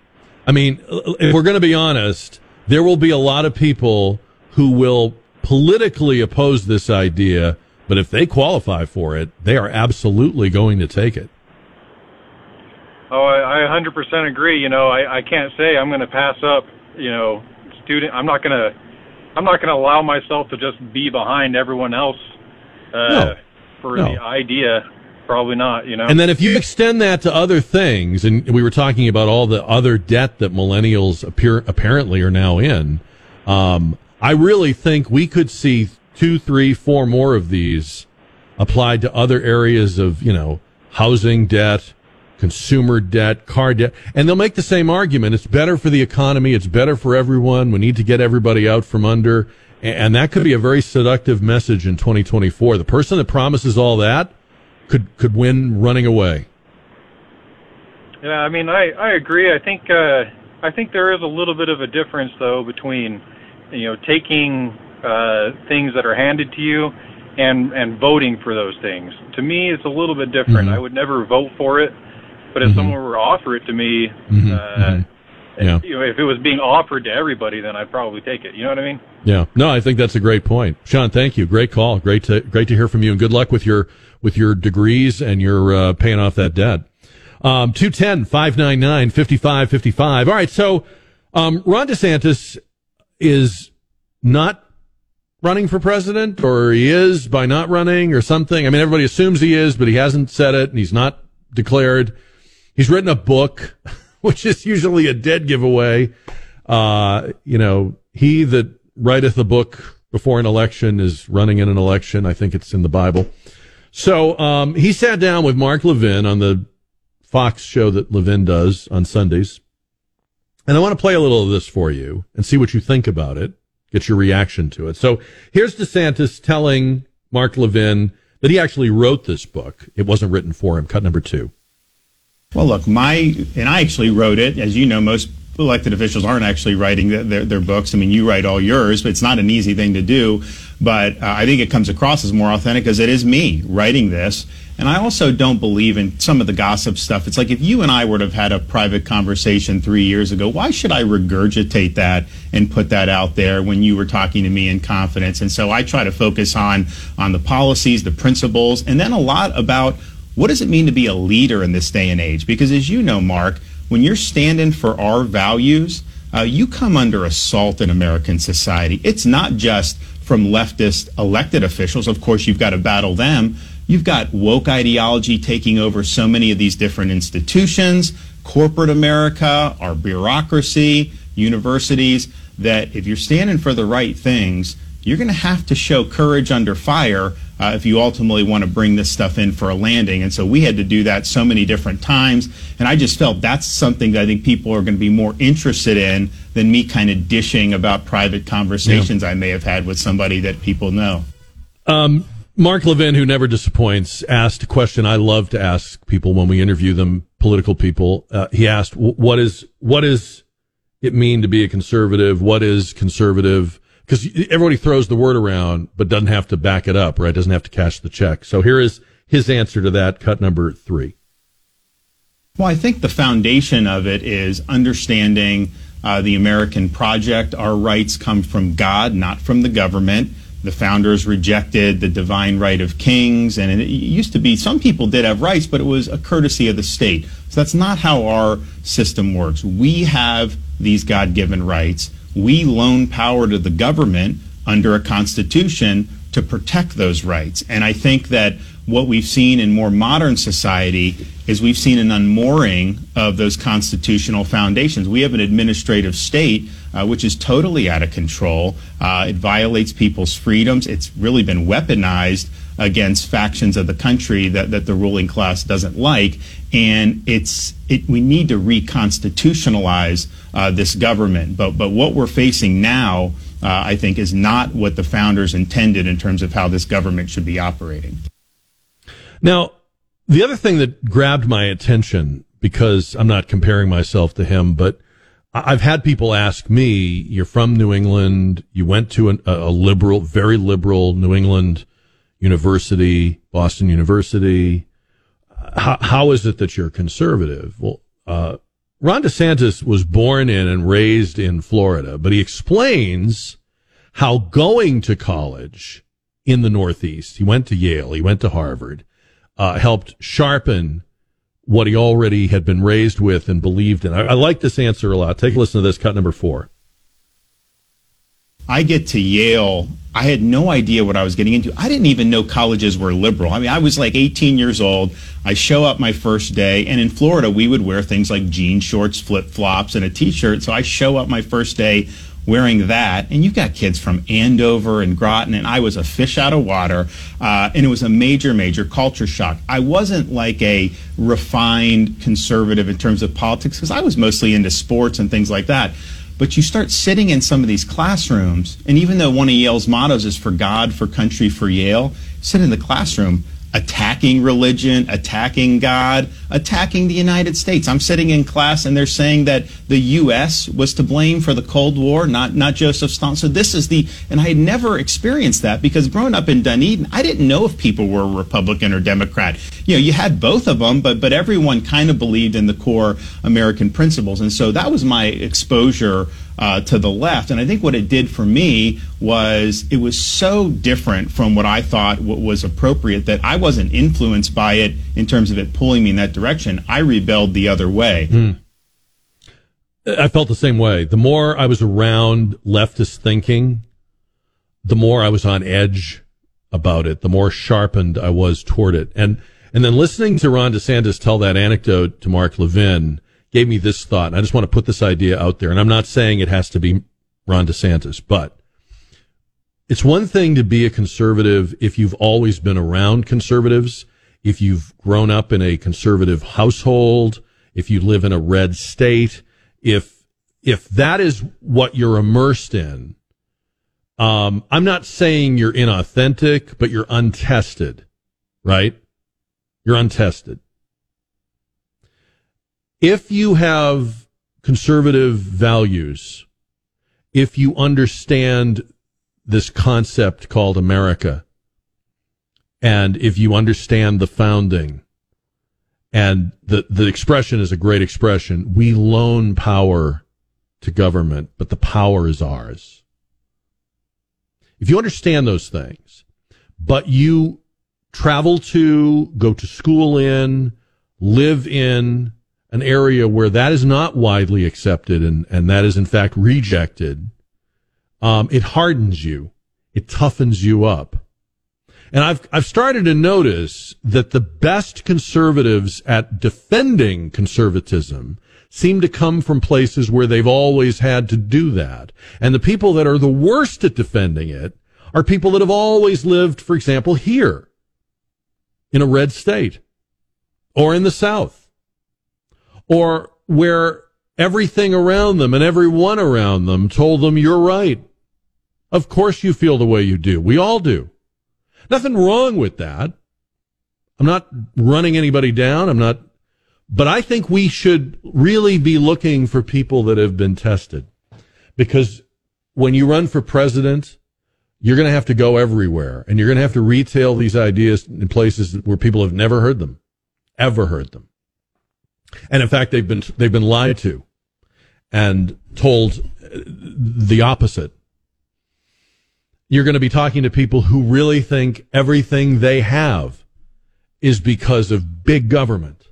Speaker 2: I mean, if we're going to be honest, there will be a lot of people who will politically oppose this idea, but if they qualify for it, they are absolutely going to take it.
Speaker 9: Oh, I, I 100% agree. You know, I, I can't say I'm going to pass up, you know, student. I'm not going to, I'm not going to allow myself to just be behind everyone else uh, no. for no. the idea Probably not, you know.
Speaker 2: And then if you extend that to other things, and we were talking about all the other debt that millennials appear apparently are now in, um, I really think we could see two, three, four more of these applied to other areas of, you know, housing debt, consumer debt, car debt, and they'll make the same argument. It's better for the economy. It's better for everyone. We need to get everybody out from under. And that could be a very seductive message in 2024. The person that promises all that could, could win running away.
Speaker 9: Yeah, I mean, I, I agree. I think, uh, I think there is a little bit of a difference though between, you know, taking, uh, things that are handed to you and, and voting for those things. To me, it's a little bit different. Mm-hmm. I would never vote for it, but if mm-hmm. someone were to offer it to me, mm-hmm. uh, mm-hmm. Yeah. You know, if it was being offered to everybody, then I'd probably take it. You know what I mean?
Speaker 2: Yeah. No, I think that's a great point, Sean. Thank you. Great call. Great to great to hear from you, and good luck with your with your degrees and your uh, paying off that debt. Um, 210 599 5555. All right. So, um, Ron DeSantis is not running for president, or he is by not running, or something. I mean, everybody assumes he is, but he hasn't said it, and he's not declared. He's written a book. which is usually a dead giveaway. Uh, you know, he that writeth a book before an election is running in an election. I think it's in the Bible. So um, he sat down with Mark Levin on the Fox show that Levin does on Sundays. And I want to play a little of this for you and see what you think about it, get your reaction to it. So here's DeSantis telling Mark Levin that he actually wrote this book. It wasn't written for him. Cut number two.
Speaker 10: Well, look, my and I actually wrote it. As you know, most elected officials aren't actually writing their, their, books. I mean, you write all yours, but it's not an easy thing to do. But uh, I think it comes across as more authentic because it is me writing this. And I also don't believe in some of the gossip stuff. It's like if you and I would have had a private conversation three years ago, why should I regurgitate that and put that out there when you were talking to me in confidence? And so I try to focus on on the policies, the principles, and then a lot about what does it mean to be a leader in this day and age? Because as you know, Mark, when you're standing for our values, uh, you come under assault in American society. It's not just from leftist elected officials. Of course, you've got to battle them. You've got woke ideology taking over so many of these different institutions, corporate America, our bureaucracy, universities, that if you're standing for the right things, you're going to have to show courage under fire uh, if you ultimately want to bring this stuff in for a landing. And so we had to do that so many different times. And I just felt that's something that I think people are going to be more interested in than me kind of dishing about private conversations yeah. I may have had with somebody that people know.
Speaker 2: Um, Mark Levin, who never disappoints, asked a question I love to ask people when we interview them, political people. Uh, he asked, "What is what is it mean to be a conservative? What is conservative?" because everybody throws the word around, but doesn't have to back it up, right? Doesn't have to cash the check. So here is his answer to that, cut number three.
Speaker 10: Well, I think the foundation of it is understanding uh, the American project. Our rights come from God, not from the government. The founders rejected the divine right of kings, and it used to be some people did have rights, but it was a courtesy of the state. So that's not how our system works. We have these God given rights we loan power to the government under a constitution to protect those rights. And I think that what we've seen in more modern society is we've seen an unmooring of those constitutional foundations. We have an administrative state uh, which is totally out of control. Uh, it violates people's freedoms. It's really been weaponized against factions of the country that, that the ruling class doesn't like. And it's it, we need to reconstitutionalize uh, this government. But but what we're facing now, uh, I think, is not what the founders intended in terms of how this government should be operating.
Speaker 2: Now, the other thing that grabbed my attention because I'm not comparing myself to him, but I've had people ask me, "You're from New England. You went to an, a liberal, very liberal New England." University, Boston University. How, how is it that you're conservative? Well, uh, Ron DeSantis was born in and raised in Florida, but he explains how going to college in the Northeast, he went to Yale, he went to Harvard, uh, helped sharpen what he already had been raised with and believed in. I, I like this answer a lot. Take a listen to this, cut number four.
Speaker 10: I get to Yale. I had no idea what I was getting into. I didn't even know colleges were liberal. I mean, I was like 18 years old. I show up my first day, and in Florida, we would wear things like jean shorts, flip flops, and a t shirt. So I show up my first day wearing that, and you've got kids from Andover and Groton, and I was a fish out of water, uh, and it was a major, major culture shock. I wasn't like a refined conservative in terms of politics because I was mostly into sports and things like that. But you start sitting in some of these classrooms, and even though one of Yale's mottos is for God, for country, for Yale, sit in the classroom attacking religion, attacking God, attacking the United States. I'm sitting in class and they're saying that the U.S. was to blame for the Cold War, not, not Joseph Stalin. So this is the, and I had never experienced that because growing up in Dunedin, I didn't know if people were Republican or Democrat. You know, you had both of them, but, but everyone kind of believed in the core American principles. And so that was my exposure uh, to the left. And I think what it did for me was it was so different from what I thought was appropriate that I wasn't influenced by it in terms of it pulling me in that direction. I rebelled the other way.
Speaker 2: Mm. I felt the same way. The more I was around leftist thinking, the more I was on edge about it, the more sharpened I was toward it. And and then listening to Ron DeSantis tell that anecdote to Mark Levin gave me this thought. I just want to put this idea out there. And I'm not saying it has to be Ron DeSantis, but it's one thing to be a conservative if you've always been around conservatives, if you've grown up in a conservative household, if you live in a red state, if if that is what you're immersed in, um, I'm not saying you're inauthentic, but you're untested, right? You're untested if you have conservative values, if you understand this concept called America, and if you understand the founding, and the, the expression is a great expression, we loan power to government, but the power is ours. If you understand those things, but you travel to, go to school in, live in, an area where that is not widely accepted and, and that is in fact rejected, um, it hardens you. It toughens you up. And I've, I've started to notice that the best conservatives at defending conservatism seem to come from places where they've always had to do that. And the people that are the worst at defending it are people that have always lived, for example, here in a red state or in the South or where everything around them and everyone around them told them you're right. Of course you feel the way you do. We all do. Nothing wrong with that. I'm not running anybody down. I'm not, but I think we should really be looking for people that have been tested because when you run for president, you're going to have to go everywhere and you're going to have to retail these ideas in places where people have never heard them, ever heard them. And in fact, they've been, they've been lied to and told the opposite. You're going to be talking to people who really think everything they have is because of big government.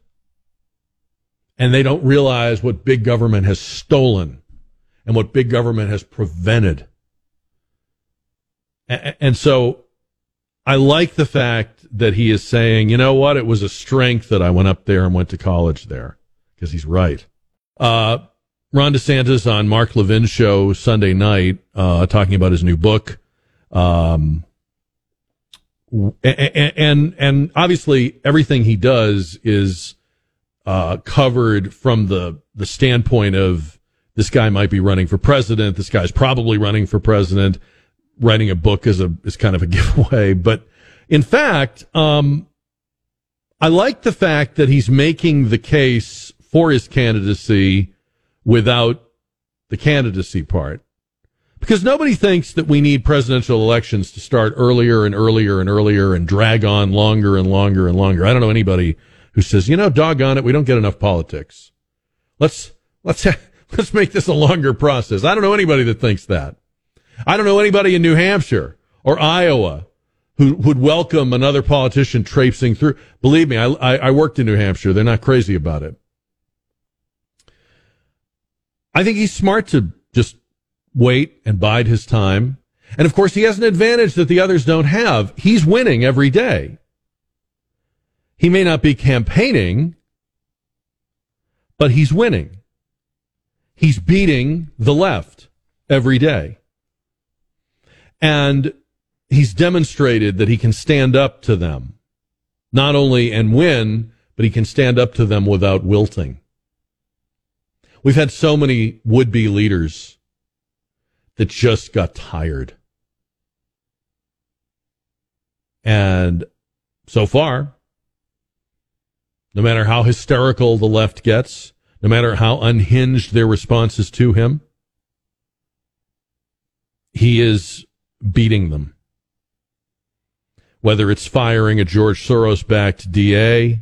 Speaker 2: And they don't realize what big government has stolen and what big government has prevented. And so I like the fact that he is saying, you know what, it was a strength that I went up there and went to college there because he's right. Uh, Ron DeSantis on Mark Levin's show Sunday night, uh, talking about his new book. Um, and, and, and obviously everything he does is, uh, covered from the, the standpoint of this guy might be running for president. This guy's probably running for president. Writing a book is a, is kind of a giveaway. But in fact, um, I like the fact that he's making the case for his candidacy without the candidacy part. Because nobody thinks that we need presidential elections to start earlier and earlier and earlier and drag on longer and longer and longer. I don't know anybody who says, you know, doggone it, we don't get enough politics. Let's, let's, let's make this a longer process. I don't know anybody that thinks that. I don't know anybody in New Hampshire or Iowa who would welcome another politician traipsing through. Believe me, I, I, I worked in New Hampshire. They're not crazy about it. I think he's smart to just wait and bide his time. And of course, he has an advantage that the others don't have. He's winning every day. He may not be campaigning, but he's winning. He's beating the left every day. And he's demonstrated that he can stand up to them, not only and win, but he can stand up to them without wilting. We've had so many would be leaders that just got tired. And so far, no matter how hysterical the left gets, no matter how unhinged their responses to him, he is beating them. Whether it's firing a George Soros backed DA,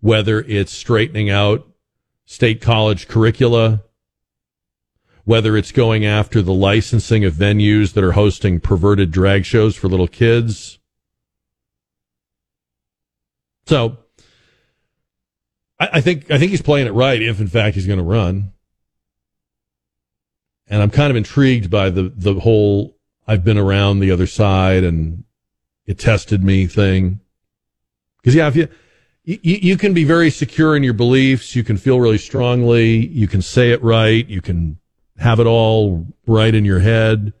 Speaker 2: whether it's straightening out state college curricula, whether it's going after the licensing of venues that are hosting perverted drag shows for little kids. So I, I think I think he's playing it right if in fact he's going to run. And I'm kind of intrigued by the the whole I've been around the other side and it tested me thing. Because yeah, if you, you you can be very secure in your beliefs, you can feel really strongly, you can say it right, you can have it all right in your head.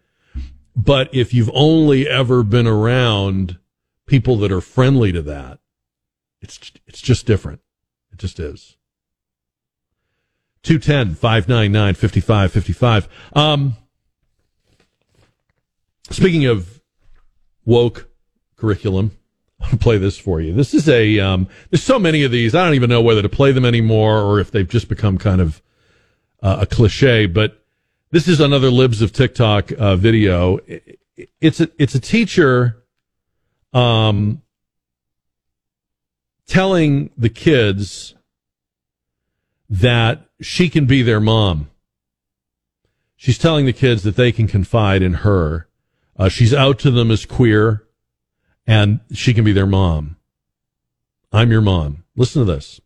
Speaker 2: But if you've only ever been around people that are friendly to that, it's it's just different. It just is. 210 599 5555. Um, speaking of woke curriculum, I'll play this for you. This is a, um, there's so many of these. I don't even know whether to play them anymore or if they've just become kind of uh, a cliche, but this is another Libs of TikTok uh, video. It's a, it's a teacher, um, telling the kids that she can be their mom. She's telling the kids that they can confide in her. Uh, she's out to them as queer and she can be their mom. I'm your mom. Listen to this.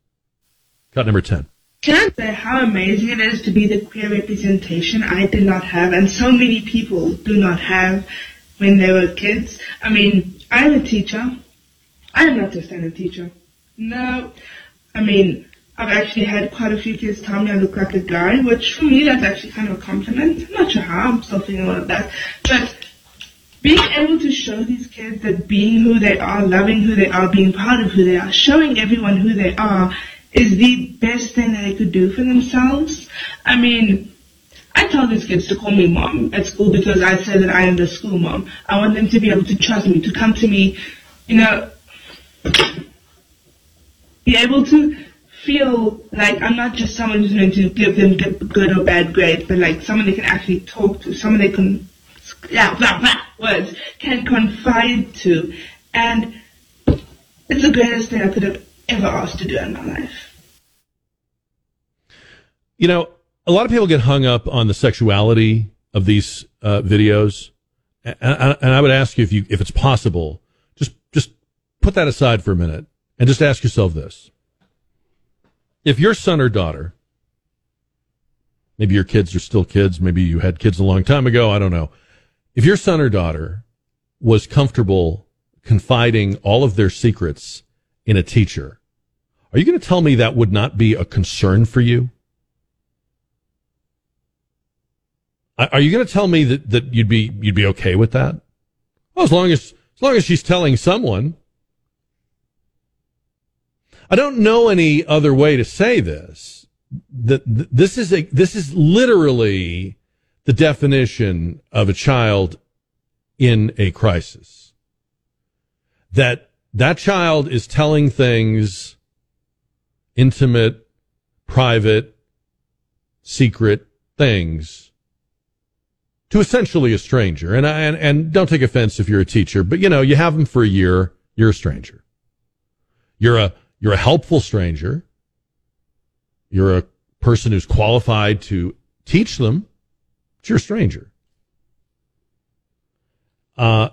Speaker 2: Cut number 10.
Speaker 11: Can't say how amazing it is to be the queer representation I did not have and so many people do not have when they were kids. I mean, I'm a teacher. I'm not just a teacher. No. I mean, I've actually had quite a few kids tell me I look like a guy, which for me that's actually kind of a compliment. I'm not sure how, I'm still all of that. But being able to show these kids that being who they are, loving who they are, being proud of who they are, showing everyone who they are is the best thing that they could do for themselves. I mean, I tell these kids to call me mom at school because I say that I am the school mom. I want them to be able to trust me, to come to me, you know, be able to feel like I'm not just someone who's going to give them good or bad grades, but like someone they can actually talk to, someone they can, yeah, blah, blah, words, can confide to. And it's the greatest thing I could have ever asked to do in my life.
Speaker 2: You know, a lot of people get hung up on the sexuality of these uh, videos, and, and I would ask you if you, if it's possible, just just put that aside for a minute and just ask yourself this: if your son or daughter, maybe your kids are still kids, maybe you had kids a long time ago, I don't know. If your son or daughter was comfortable confiding all of their secrets in a teacher, are you going to tell me that would not be a concern for you? Are you going to tell me that, that you'd be you'd be okay with that? Well, as long as as long as she's telling someone. I don't know any other way to say this. That this is a this is literally the definition of a child in a crisis. That that child is telling things intimate, private, secret things to essentially a stranger. And, and, and don't take offense if you're a teacher, but you know, you have them for a year, you're a stranger. You're a, you're a helpful stranger. You're a person who's qualified to teach them. You're a stranger. Uh,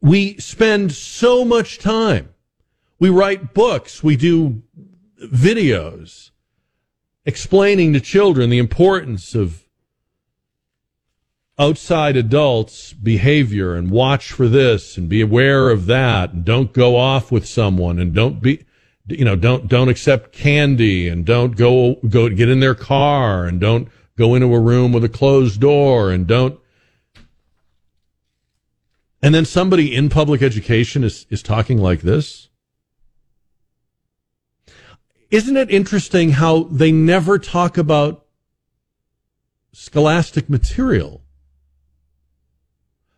Speaker 2: we spend so much time. We write books. We do videos explaining to children the importance of outside adults behavior and watch for this and be aware of that and don't go off with someone and don't be you know don't don't accept candy and don't go go get in their car and don't go into a room with a closed door and don't. And then somebody in public education is, is talking like this. Isn't it interesting how they never talk about scholastic material?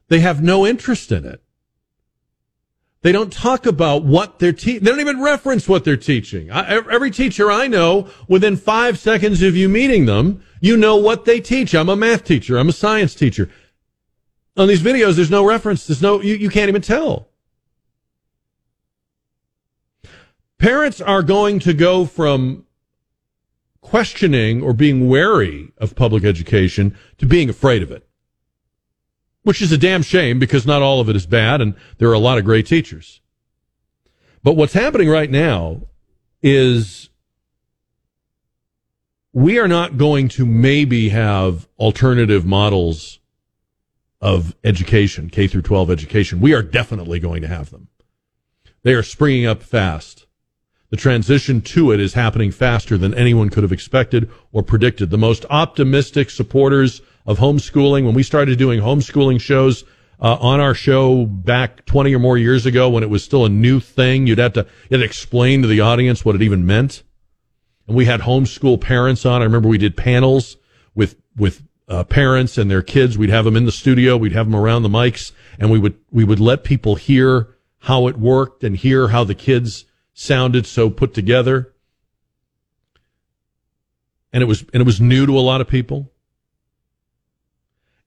Speaker 2: They have no interest in it. They don't talk about what they're teaching. They don't even reference what they're teaching. I, every teacher I know, within five seconds of you meeting them, you know what they teach. I'm a math teacher. I'm a science teacher. On these videos, there's no reference. There's no, you, you can't even tell. Parents are going to go from questioning or being wary of public education to being afraid of it, which is a damn shame because not all of it is bad and there are a lot of great teachers. But what's happening right now is we are not going to maybe have alternative models of education, K through 12 education. We are definitely going to have them. They are springing up fast. The transition to it is happening faster than anyone could have expected or predicted. The most optimistic supporters of homeschooling, when we started doing homeschooling shows uh, on our show back 20 or more years ago when it was still a new thing, you'd have to, you'd explain to the audience what it even meant. And we had homeschool parents on. I remember we did panels with, with uh, parents and their kids. We'd have them in the studio. We'd have them around the mics and we would, we would let people hear how it worked and hear how the kids sounded so put together. And it was, and it was new to a lot of people.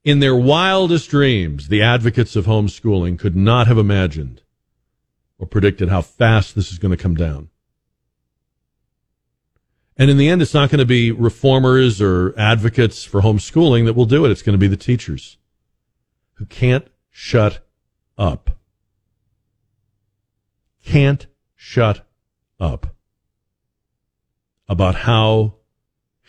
Speaker 2: In their wildest dreams, the advocates of homeschooling could not have imagined or predicted how fast this is going to come down. And in the end, it's not going to be reformers or advocates for homeschooling that will do it. It's going to be the teachers who can't shut up. Can't shut up about how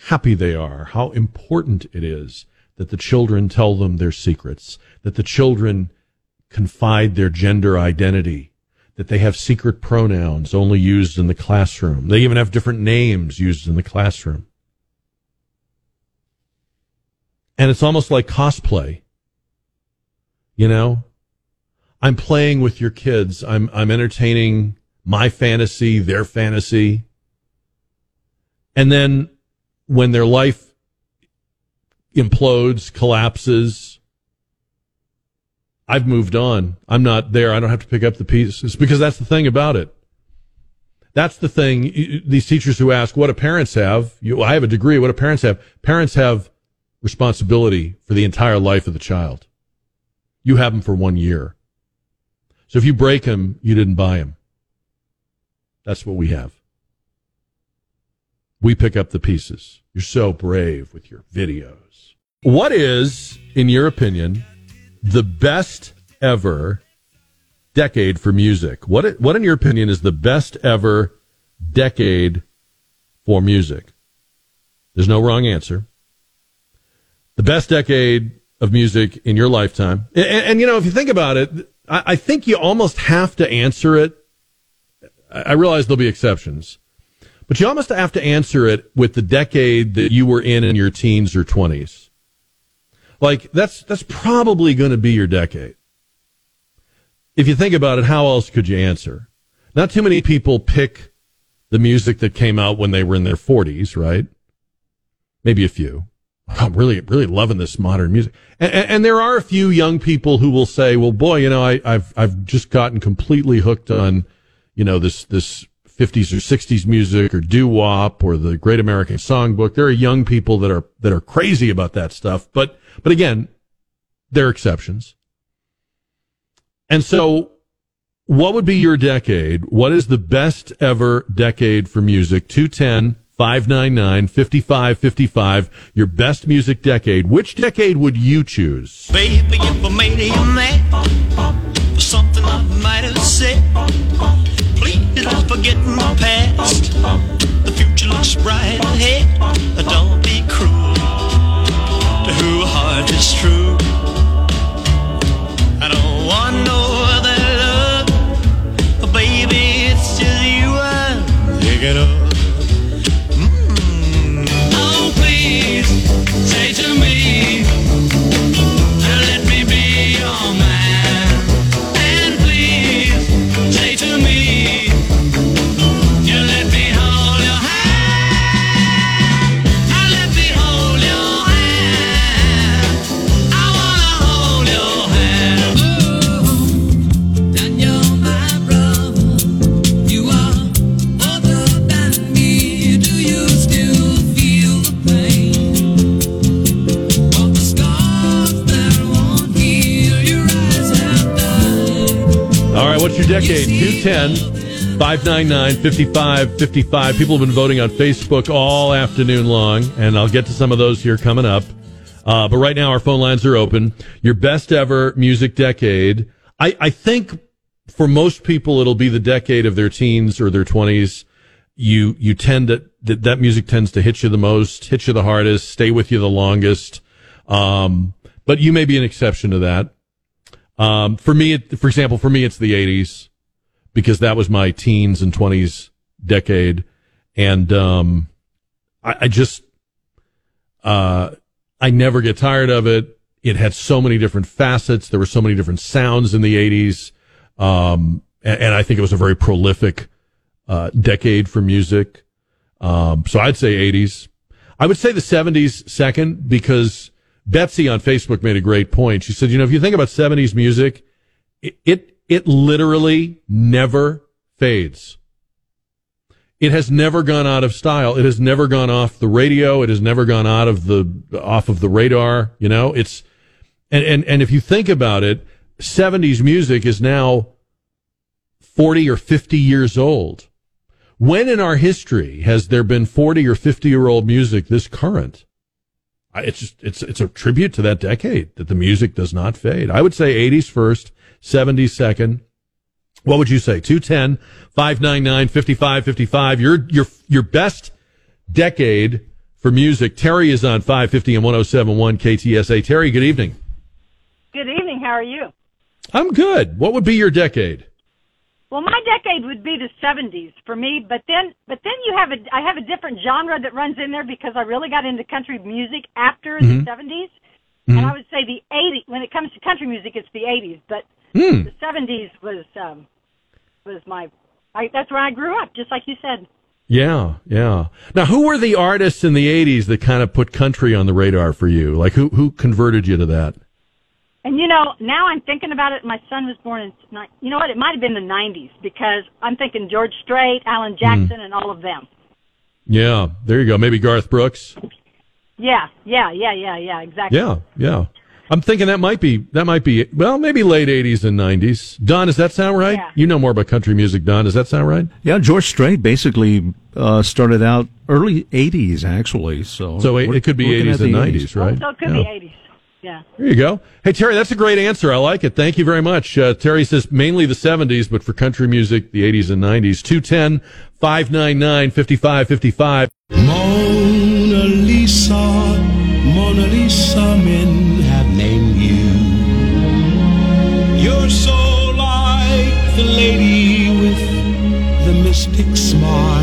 Speaker 2: happy they are, how important it is that the children tell them their secrets, that the children confide their gender identity, that they have secret pronouns only used in the classroom. They even have different names used in the classroom. And it's almost like cosplay. You know, I'm playing with your kids. I'm, I'm entertaining my fantasy, their fantasy. And then when their life implodes, collapses, I've moved on. I'm not there. I don't have to pick up the pieces because that's the thing about it. That's the thing. These teachers who ask, what do parents have? You, I have a degree. What do parents have? Parents have responsibility for the entire life of the child. You have them for one year. So if you break them, you didn't buy them. That's what we have. We pick up the pieces. You're so brave with your videos. What is, in your opinion, the best ever decade for music? What, what in your opinion, is the best ever decade for music? There's no wrong answer. The best decade of music in your lifetime. And, and you know, if you think about it, I, I think you almost have to answer it. I realize there'll be exceptions, but you almost have to answer it with the decade that you were in in your teens or 20s. Like that's, that's probably going to be your decade. If you think about it, how else could you answer? Not too many people pick the music that came out when they were in their 40s, right? Maybe a few. I'm really, really loving this modern music. And, and, there are a few young people who will say, well, boy, you know, I, I've, I've just gotten completely hooked on, you know, this, this 50s or 60s music or doo wop or the Great American Songbook. There are young people that are, that are crazy about that stuff. But, but again, there are exceptions. And so what would be your decade? What is the best ever decade for music? 210 599 5555. Your best music decade. Which decade would you choose?
Speaker 12: Baby, if I made you mad for something I might have said, please don't forget my past. The future looks bright ahead. Don't be cruel to who heart is true. I don't want no other love, baby. It's just you I'm thinking of.
Speaker 2: Right, what's your decade? 210 599 5555. People have been voting on Facebook all afternoon long, and I'll get to some of those here coming up. Uh, but right now, our phone lines are open. Your best ever music decade. I, I think for most people, it'll be the decade of their teens or their 20s. You, you tend to, that, that music tends to hit you the most, hit you the hardest, stay with you the longest. Um, but you may be an exception to that. Um, for me, for example, for me, it's the 80s because that was my teens and 20s decade. And, um, I, I just, uh, I never get tired of it. It had so many different facets. There were so many different sounds in the 80s. Um, and, and I think it was a very prolific, uh, decade for music. Um, so I'd say 80s. I would say the 70s second because Betsy on Facebook made a great point. She said, you know, if you think about 70s music, it, it, it literally never fades. It has never gone out of style. It has never gone off the radio. It has never gone out of the, off of the radar. You know, it's, and, and, and if you think about it, 70s music is now 40 or 50 years old. When in our history has there been 40 or 50 year old music this current? It's just, it's, it's a tribute to that decade that the music does not fade. I would say 80s first, 70s second. What would you say? 210 599 5555. Your, your, your best decade for music. Terry is on 550 and 1071 KTSA. Terry, good evening.
Speaker 13: Good evening. How are you?
Speaker 2: I'm good. What would be your decade?
Speaker 13: Well, my decade would be the 70s for me, but then but then you have a I have a different genre that runs in there because I really got into country music after
Speaker 2: Mhm.
Speaker 13: the 70s.
Speaker 2: Mhm.
Speaker 13: And I would say the 80s when it comes to country music it's the 80s, but
Speaker 2: Hmm.
Speaker 13: the 70s was um was my I that's where I grew up, just like you said.
Speaker 2: Yeah, yeah. Now, who were the artists in the 80s that kind of put country on the radar for you? Like, who, who converted you to that?
Speaker 13: And you know, now I'm thinking about it. My son was born in, you know what? It might have been the 90s because I'm thinking George Strait, Alan Jackson, and all of them.
Speaker 2: Yeah, there you go. Maybe Garth Brooks.
Speaker 13: Yeah, yeah, yeah, yeah, yeah, exactly.
Speaker 2: Yeah, yeah. I'm thinking that might be, that might be, well, maybe late 80s and 90s. Don, does that sound right?
Speaker 13: Yeah.
Speaker 2: You know more about country music, Don. Does that sound right?
Speaker 1: Yeah, George Strait basically uh, started out early 80s, actually. So
Speaker 2: So it, it could be
Speaker 1: looking
Speaker 2: 80s and
Speaker 1: the
Speaker 2: 90s, right?
Speaker 13: So it could
Speaker 2: Yeah.
Speaker 13: be 80s. Yeah.
Speaker 2: There you go. Hey, Terry, that's a great answer. I like it. Thank you very much. Uh, Terry says mainly the 70s, but for country music, the 80s and 90s. 210 599 5555.
Speaker 12: Mona Lisa, Mona Lisa, men have named you. You're so like the lady with the mystic smile.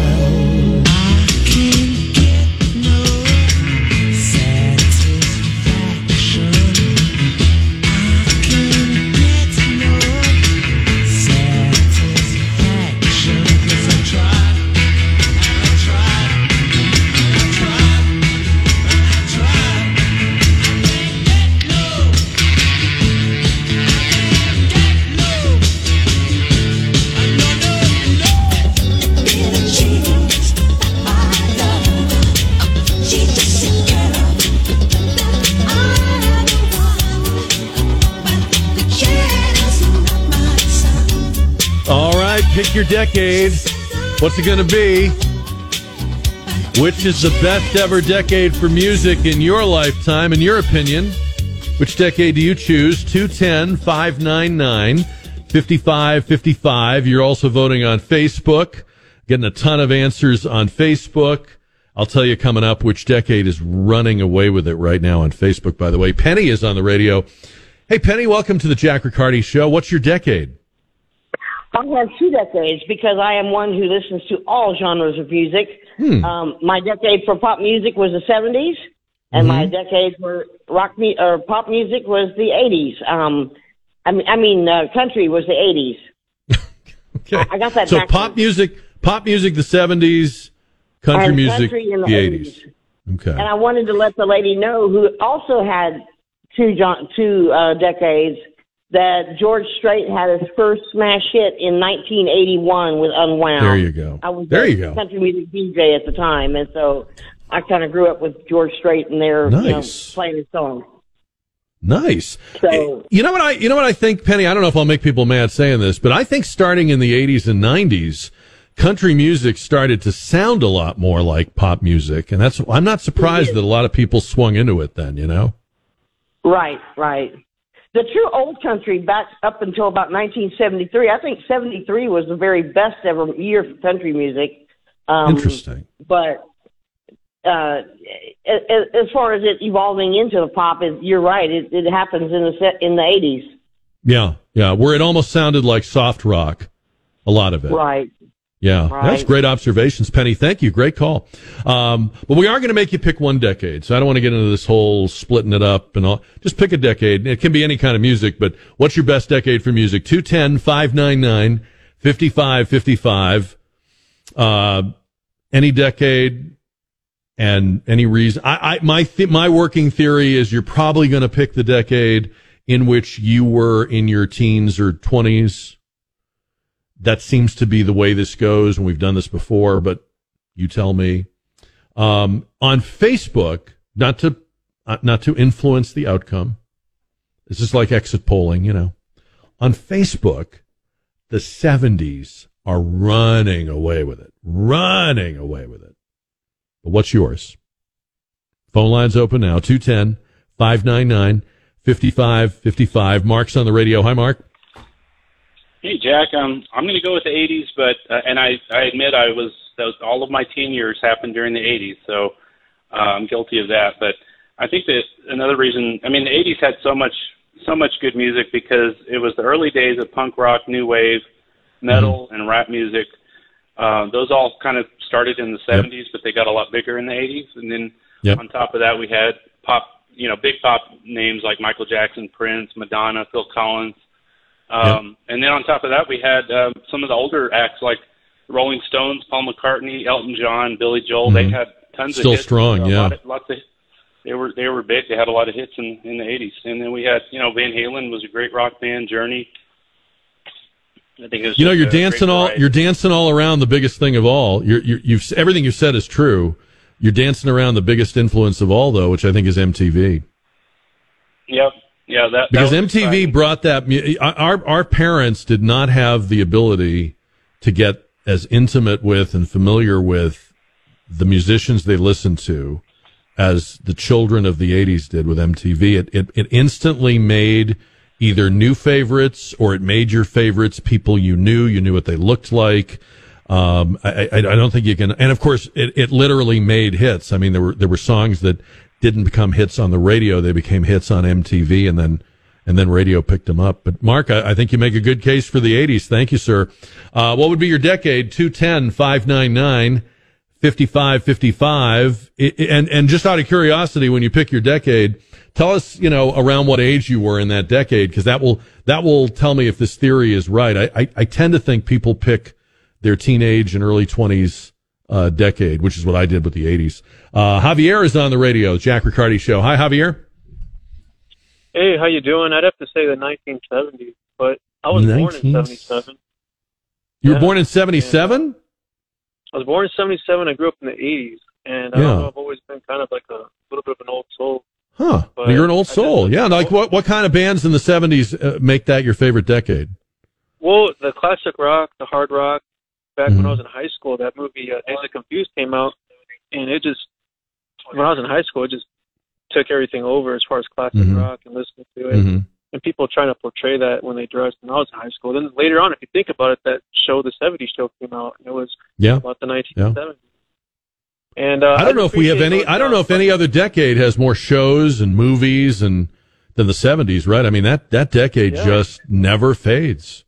Speaker 2: Pick your decade. What's it going to be? Which is the best ever decade for music in your lifetime, in your opinion? Which decade do you choose? 210 599 5555. You're also voting on Facebook, getting a ton of answers on Facebook. I'll tell you coming up which decade is running away with it right now on Facebook, by the way. Penny is on the radio. Hey, Penny, welcome to the Jack Riccardi Show. What's your decade?
Speaker 14: I have two decades because I am one who listens to all genres of music.
Speaker 2: Hmm.
Speaker 14: Um, my decade for pop music was the 70s, and my
Speaker 2: Mhm.
Speaker 14: decade for rock mu- or pop music was the 80s. Um, I mean, I mean, uh, country was the 80s.
Speaker 2: Okay.
Speaker 14: I got that
Speaker 2: So
Speaker 14: backwards.
Speaker 2: pop music, pop music, the seventies, country
Speaker 14: And
Speaker 2: music,
Speaker 14: country in the
Speaker 2: the eighties. Okay.
Speaker 14: And I wanted to let the lady know who also had two two uh, decades that George Strait had his first smash hit in 1981 with Unwound.
Speaker 2: There you go.
Speaker 14: I was
Speaker 2: There
Speaker 14: a
Speaker 2: you go.
Speaker 14: country music DJ at the time, and so I kind of grew up with George Strait and their you know, playing his songs.
Speaker 2: Nice.
Speaker 14: So eh,
Speaker 2: You know what I you know what I think, Penny? I don't know if I'll make people mad saying this, but I think starting in the 80s and 90s, country music started to sound a lot more like pop music, and that's I'm not surprised that a lot of people swung into it then, you know.
Speaker 14: Right, right. The true old country back up until about 1973. I think 73 was the very best ever year for country music. Um,
Speaker 2: Interesting.
Speaker 14: But uh, as, far as it evolving into the pop, it, you're right. It, it happens in the set in the 80s.
Speaker 2: Yeah, yeah, where it almost sounded like soft rock, a lot of it.
Speaker 14: Right.
Speaker 2: Yeah,
Speaker 14: Right.
Speaker 2: that's great observations, Penny. Thank you. Great call. Um, but we are going to make you pick one decade. So I don't want to get into this whole splitting it up and all. Just pick a decade. It can be any kind of music, but what's your best decade for music? 210 599 5555. Uh, any decade and any reason. I, I my, th- my working theory is you're probably going to pick the decade in which you were in your teens or 20s that seems to be the way this goes, and we've done this before, but you tell me. Um, on Facebook, not to uh, not to influence the outcome. This is like exit polling, you know. On Facebook, the 70s are running away with it, running away with it. But what's yours? Phone lines open now 210 599 5555. Mark's on the radio. Hi, Mark.
Speaker 15: Hey Jack, um, I'm going to go with the '80s, but uh, and I I admit I was, was all of my teen years happened during the '80s, so uh, I'm guilty of that. But I think that another reason, I mean, the '80s had so much so much good music because it was the early days of punk rock, new wave, metal, and rap music. Uh, those all kind of started in the '70s, but they got a lot bigger in the '80s, and then
Speaker 2: Yep.
Speaker 15: on top of that, we had pop, you know, big pop names like Michael Jackson, Prince, Madonna, Phil Collins. Um, And then on top of that, we had um, some of the older acts like Rolling Stones, Paul McCartney, Elton John, Billy Joel. They
Speaker 2: Mhm.
Speaker 15: had tons
Speaker 2: Still
Speaker 15: of hits.
Speaker 2: strong, yeah.
Speaker 15: Lot of, lots of, they were they were big. They had a lot of hits in in the '80s. And then we had you know Van Halen was a great rock band. Journey. I think it was
Speaker 2: You know, you're dancing all
Speaker 15: variety.
Speaker 2: you're dancing all around the biggest thing of all. You're, you're you've everything you said is true. You're dancing around the biggest influence of all, though, which I think is MTV.
Speaker 15: Yep. Yeah. That
Speaker 2: Because
Speaker 15: that was
Speaker 2: MTV brought that. Our our parents did not have the ability to get as intimate with and familiar with the musicians they listened to as the children of the 80s did with MTV. It, it, it instantly made either new favorites or it made your favorites people you knew. You knew what they looked like. Um, I, I, I don't think you can, and of course it, it literally made hits. I mean, there were, there were songs that didn't become hits on the radio. They became hits on MTV and then, and then radio picked them up. But Mark, I, I think you make a good case for the 80s. Thank you, sir. Uh, what would be your decade? 210 599 5555. I- I- And, and just out of curiosity, when you pick your decade, tell us, you know, around what age you were in that decade, because that will, that will tell me if this theory is right. I, I, I tend to think people pick their teenage and early 20s uh, decade, which is what I did with the 80s. Uh, Javier is on the radio, Jack Riccardi Show. Hi, Javier.
Speaker 16: Hey, how you doing? I'd have to say the 1970s, but I was born in 77.
Speaker 2: You were born in 77?
Speaker 16: I was born in 77. I grew up in the 80s, and I
Speaker 2: Yeah.
Speaker 16: don't know, I've always been kind of like a little bit of an old soul.
Speaker 2: Huh.
Speaker 16: But
Speaker 2: You're an old soul. Yeah. Like what, what kind of bands in the 70s uh, make that your favorite decade?
Speaker 16: Well, the classic rock, the hard rock. Back
Speaker 2: Mm-hmm.
Speaker 16: when I was in high school, that movie uh, Days of Confused came out, and it just when I was in high school, it just took everything over as far as classic
Speaker 2: Mhm.
Speaker 16: rock and listening to it.
Speaker 2: Mhm.
Speaker 16: And people trying to portray that when they dressed when I was in high school. Then later on, if you think about it, that show, the '70s show, came out, and it was
Speaker 2: Yeah.
Speaker 16: about the 1970s. And uh,
Speaker 2: I don't know if we have any. I don't know if any other decade has more shows and movies and than the seventies. Right? I mean that that decade
Speaker 16: Yeah.
Speaker 2: just never fades.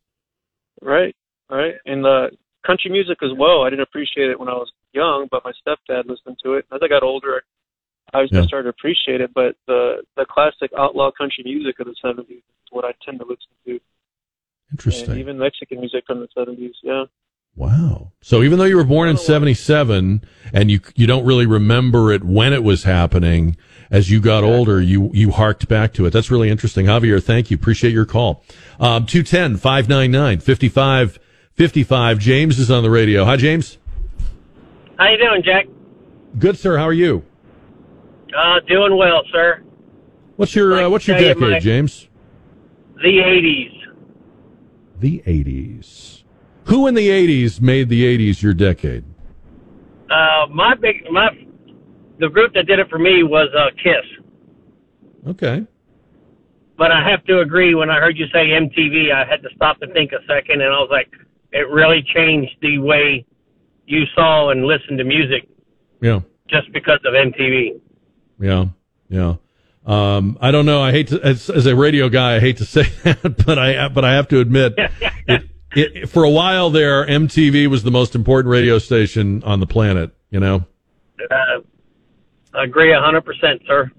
Speaker 16: Right, right. And uh, country music as well. I didn't appreciate it when I was young, but my stepdad listened to it. As I got older, I just
Speaker 2: Yeah.
Speaker 16: started to appreciate it. But the the classic outlaw country music of the '70s is what I tend to listen to.
Speaker 2: Interesting.
Speaker 16: And even Mexican music from the '70s. Yeah.
Speaker 2: Wow. So even though you were born in seventy seven and you you don't really remember it when it was happening, as you got older, you you harked back to it. That's really interesting, Javier. Thank you. Appreciate your call. Um, 210 599 5555. James is on the radio. Hi, James.
Speaker 17: How you doing, Jack?
Speaker 2: Good, sir. How are you?
Speaker 17: Uh, doing well, sir.
Speaker 2: What's your uh, what's your
Speaker 17: tell you
Speaker 2: decade,
Speaker 17: my-
Speaker 2: James?
Speaker 17: The 80s.
Speaker 2: The 80s. Who in the 80s made the 80s your decade?
Speaker 17: Uh, my big, my, the group that did it for me was uh, Kiss.
Speaker 2: Okay.
Speaker 17: But I have to agree. When I heard you say MTV, I had to stop and think a second, and I was like, it really changed the way you saw and listened to music
Speaker 2: Yeah.
Speaker 17: just because of MTV.
Speaker 2: Yeah. Yeah. Um, I don't know. I hate to, as, as a radio guy, I hate to say that, but I, but I have to admit, it, it, for a while there, MTV was the most important radio station on the planet, you know?
Speaker 17: Uh, I agree a hundred percent, sir.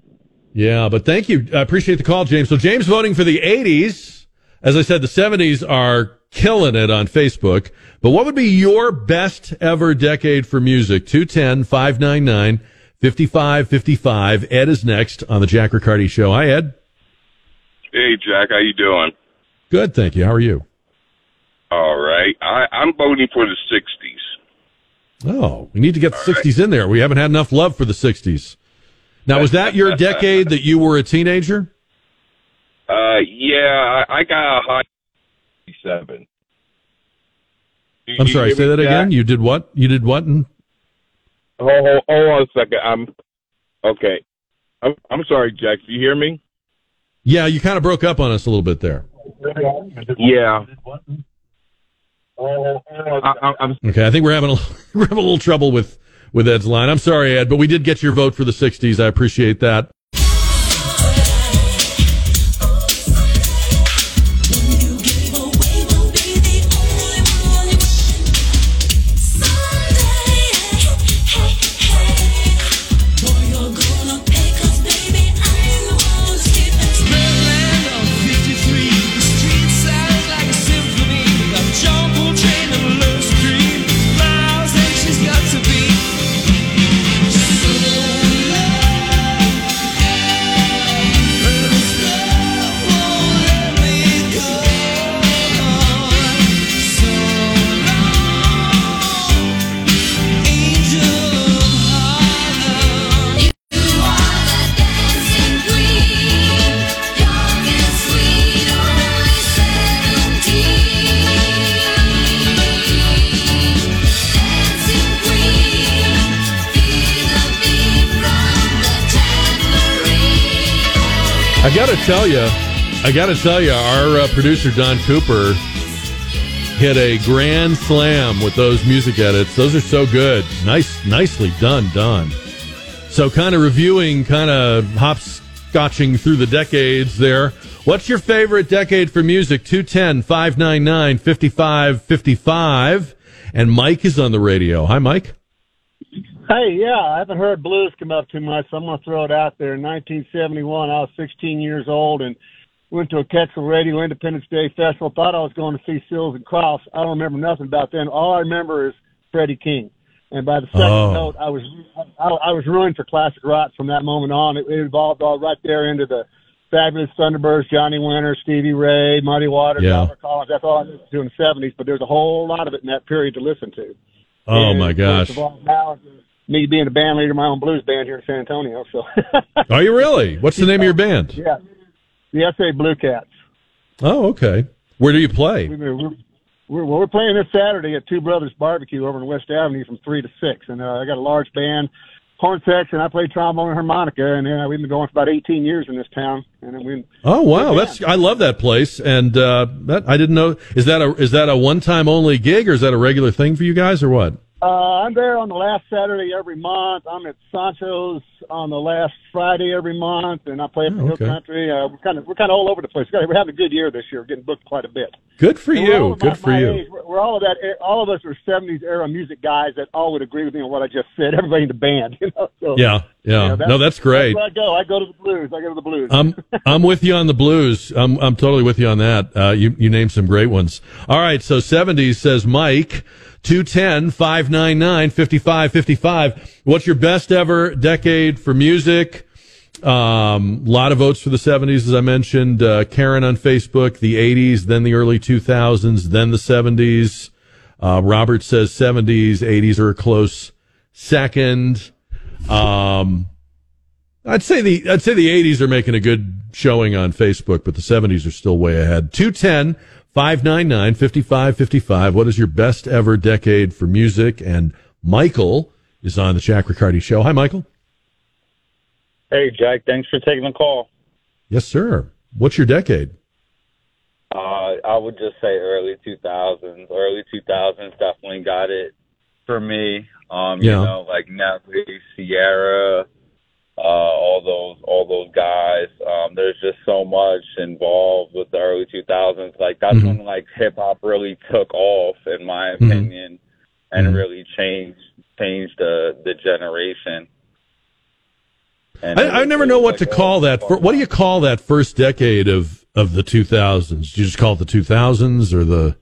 Speaker 2: Yeah, but thank you. I appreciate the call, James. So James voting for the 80s. As I said, the 70s are killing it on Facebook. But what would be your best ever decade for music? 210 599 5555. Ed is next on the Jack Riccardi Show. Hi, Ed.
Speaker 18: Hey, Jack, how you doing?
Speaker 2: Good, thank you. How are you?
Speaker 18: All right. I, I'm voting for the 60s.
Speaker 2: Oh, we need to get the 60s in there. We haven't had enough love for the 60s. Now, was that your decade that you were a teenager?
Speaker 18: Uh, yeah, I, I got a high 87. Do
Speaker 2: I'm sorry, say
Speaker 18: me,
Speaker 2: that
Speaker 18: Jack?
Speaker 2: again. You did what? You did what? in-
Speaker 18: Hold, hold, hold on a second. I'm okay. I'm, I'm sorry, Jack. Do you hear me?
Speaker 2: Yeah, you kind of broke up on us a little bit there.
Speaker 18: Yeah. I, I,
Speaker 2: Okay, I think we're having a, we're having a little trouble with with Ed's line. I'm sorry, Ed, but we did get your vote for the 60s. I appreciate that. I got to tell you, I got to tell you, our uh, producer Don Cooper hit a grand slam with those music edits. Those are so good. Nice, nicely done, Don. So, kind of reviewing, kind of hopscotching through the decades there. What's your favorite decade for music? 210 599 5555. And Mike is on the radio. Hi, Mike.
Speaker 19: Hey, yeah, I haven't heard blues come up too much, so I'm going to throw it out there. In 1971, I was 16 years old and went to a Quetzal Radio Independence Day Festival. Thought I was going to see Seals and Crofts. I don't remember nothing about then. All I remember is Freddie King. And by the second
Speaker 2: Oh.
Speaker 19: note, I was I, I was ruined for classic rock from that moment on. It, it evolved all right there into the fabulous Thunderbirds, Johnny Winter, Stevie Ray, Muddy Waters,
Speaker 2: Yeah.
Speaker 19: Albert Collins. That's all I listened to in the 70s. But there's a whole lot of it in that period to listen to.
Speaker 2: Oh,
Speaker 19: And,
Speaker 2: my gosh.
Speaker 19: all, now, me being a band leader of my own blues band here in San Antonio. So,
Speaker 2: Are you really? What's the name of your band?
Speaker 19: yeah, the SA Blue Cats.
Speaker 2: Oh, okay. Where do you play?
Speaker 19: We- We're, we're, we're playing this Saturday at Two Brothers Barbecue over in West Avenue from three to six, and uh, I got a large band, horn section. I play trombone and harmonica, and uh, we've been going for about 18 years in this town. And we
Speaker 2: Oh wow, that's I love that place, and uh, that I didn't know. Is that a is that a one time only gig, or is that a regular thing for you guys, or what?
Speaker 19: Uh, I'm there on the last Saturday every month. I'm at Sancho's on the last Friday every month, and I play up Hill
Speaker 2: okay.
Speaker 19: Country. Uh, we're kind of we're kind of all over the place. We're having a good year this year. We're getting booked quite a bit.
Speaker 2: Good for
Speaker 19: And
Speaker 2: you. Good
Speaker 19: my-
Speaker 2: for
Speaker 19: my
Speaker 2: you.
Speaker 19: age. We're, we're all of that. All of us are '70s era music guys that all would agree with me on what I just said. Everybody in the band, you know. So,
Speaker 2: Yeah, yeah.
Speaker 19: you know,
Speaker 2: no, that's great.
Speaker 19: That's I go. I go to the blues. I go to the blues.
Speaker 2: I'm I'm with you on the blues. I'm I'm totally with you on that. Uh, you you named some great ones. All right, so 70s says Mike. 210 599 5555. What's your best ever decade for music? Um, a lot of votes for the 70s, as I mentioned. Uh, Karen on Facebook, the 80s, then the early 2000s, then the 70s. Uh, Robert says 70s, 80s are a close second. Um, I'd say the I'd say the 80s are making a good showing on Facebook, but the 70s are still way ahead. 210 599 5555. What is your best ever decade for music? And Michael is on the Jack Riccardi show. Hi, Michael.
Speaker 20: Hey, Jack. Thanks for taking the call.
Speaker 2: Yes, sir. What's your decade?
Speaker 20: Uh, I would just say early 2000s. Early 2000s definitely got it for me. Um, you know, like Nelly, Ciara, uh, all those, all those guys. Um, there's just so much involved with the early 2000s. Like that's
Speaker 2: Mhm.
Speaker 20: when like hip hop really took off, in my
Speaker 2: Mhm.
Speaker 20: opinion, and
Speaker 2: Mhm.
Speaker 20: really changed changed the the generation. And
Speaker 2: I, I never know what
Speaker 20: like
Speaker 2: to call that. For, what do you call that first decade of, of the 2000s? Do you just call it the 2000s or the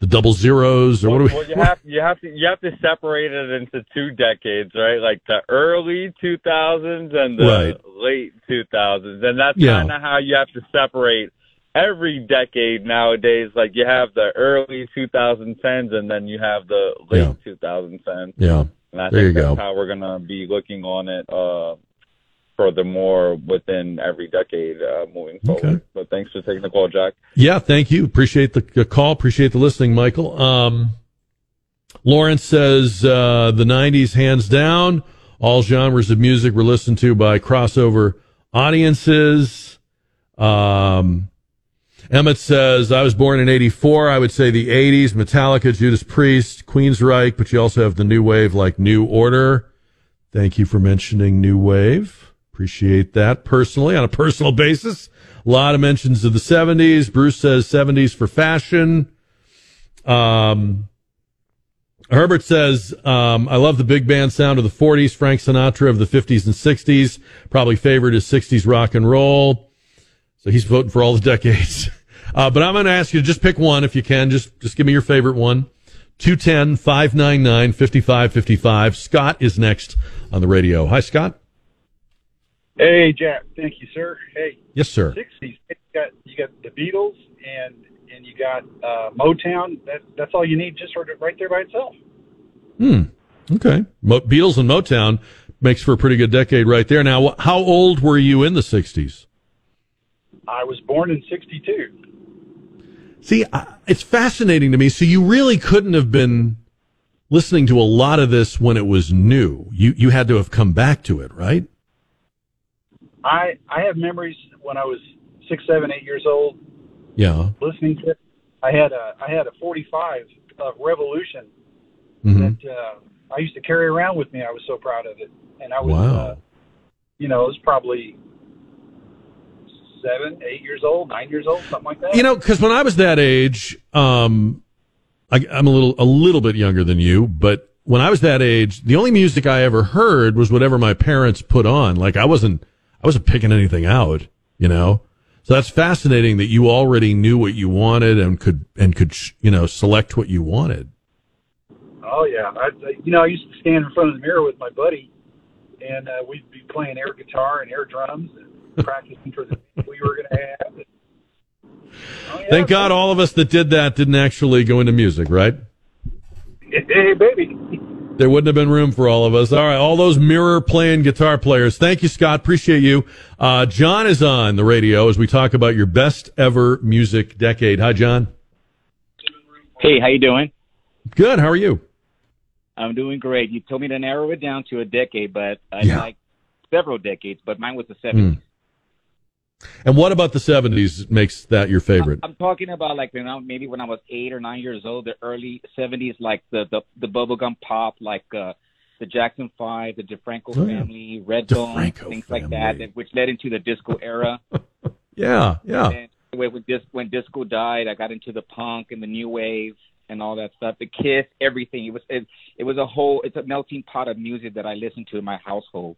Speaker 2: the double zeros or what do we?
Speaker 20: Well, you have you have to you have to separate it into two decades, right? Like the early 2000s and the
Speaker 2: Right.
Speaker 20: late 2000s, and that's
Speaker 2: Yeah.
Speaker 20: kind of how you have to separate every decade nowadays. Like you have the early 2010s, and then you have the late
Speaker 2: Yeah.
Speaker 20: 2010s.
Speaker 2: Yeah.
Speaker 20: And I
Speaker 2: There
Speaker 20: think
Speaker 2: you
Speaker 20: that's
Speaker 2: go.
Speaker 20: how we're gonna be looking on it. Uh, furthermore, within every decade uh, moving forward.
Speaker 2: Okay.
Speaker 20: But thanks for taking the call, Jack.
Speaker 2: Yeah, thank you. Appreciate the, call. Appreciate the listening, Michael. Um, Lawrence says uh, the '90s, hands down, all genres of music were listened to by crossover audiences. Um, Emmett says I was born in '84. I would say the '80s: Metallica, Judas Priest, Queensryche, but you also have the new wave like New Order. Thank you for mentioning New Wave. Appreciate that personally on a personal basis. A lot of mentions of the 70s. Bruce says 70s for fashion. Um, Herbert says, um, I love the big band sound of the 40s, Frank Sinatra of the 50s and 60s. Probably favored is 60s rock and roll. So he's voting for all the decades. Uh, but I'm going to ask you to just pick one if you can. Just, just give me your favorite one. 210 599 5555. Scott is next on the radio. Hi, Scott.
Speaker 21: Hey, Jack. Thank you, sir. Hey.
Speaker 2: Yes, sir.
Speaker 21: Sixties. You got you got the Beatles and and you got uh, Motown. That that's all you need, just sort of right there by itself.
Speaker 2: Hmm. Okay. Mo- Beatles and Motown makes for a pretty good decade right there. Now, how old were you in the 60s?
Speaker 21: I was born in '62.
Speaker 2: See, it's fascinating to me. So you really couldn't have been listening to a lot of this when it was new. You you had to have come back to it, right?
Speaker 21: I I have memories when I was six, seven, eight years old
Speaker 2: Yeah.
Speaker 21: listening to it. I had a I had a 45 of Revolution
Speaker 2: Mhm.
Speaker 21: that uh, I used to carry around with me. I was so proud of it, and I was,
Speaker 2: Wow.
Speaker 21: uh, you know, it was probably seven, eight years old, nine years old, something like that.
Speaker 2: You know, because when I was that age, um, I, I'm a little a little bit younger than you, but when I was that age, the only music I ever heard was whatever my parents put on. Like I wasn't I wasn't picking anything out, you know. So that's fascinating that you already knew what you wanted and could and could you know select what you wanted.
Speaker 21: Oh yeah, I, you know, I used to stand in front of the mirror with my buddy, and uh, we'd be playing air guitar and air drums and practicing for the we were going to have.
Speaker 2: Thank God all of us that did that didn't actually go into music, right?
Speaker 21: Hey, baby.
Speaker 2: There wouldn't have been room for all of us. All right, all those mirror playing guitar players. Thank you, Scott. Appreciate you. Uh, John is on the radio as we talk about your best ever music decade. Hi, John.
Speaker 22: Hey, how you doing?
Speaker 2: Good. How are you?
Speaker 22: I'm doing great. You told me to narrow it down to a decade, but I
Speaker 2: Yeah.
Speaker 22: like several decades, but mine was the 70s.
Speaker 2: Hmm. And what about the 70s makes that your favorite?
Speaker 22: I'm talking about like you know maybe when I was eight or nine years old, the early '70s, like the the, the bubblegum pop, like uh, the Jackson Five, the DeFranco
Speaker 2: Oh, yeah.
Speaker 22: family, Redbone, things like that, that, which led into the disco era.
Speaker 2: Yeah, yeah.
Speaker 22: And when, when, when disco died, I got into the punk and the new wave and all that stuff. The Kiss, everything. It was it, it was a whole. It's a melting pot of music that I listened to in my household.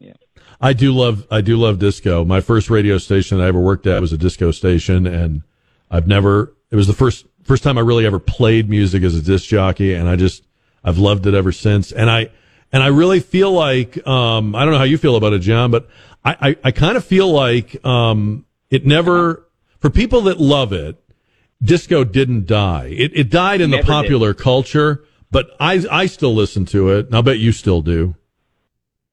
Speaker 22: Yeah.
Speaker 2: I do love I do love disco. My first radio station I ever worked at was a disco station, and I've never. It was the first first time I really ever played music as a disc jockey, and I just I've loved it ever since. And I and I really feel like um, I don't know how you feel about it, John, but I I, I kind of feel like um, it never for people that love it. Disco didn't die. It it died in the
Speaker 22: Never did.
Speaker 2: popular culture, but I I still listen to it, and I'll bet you still do.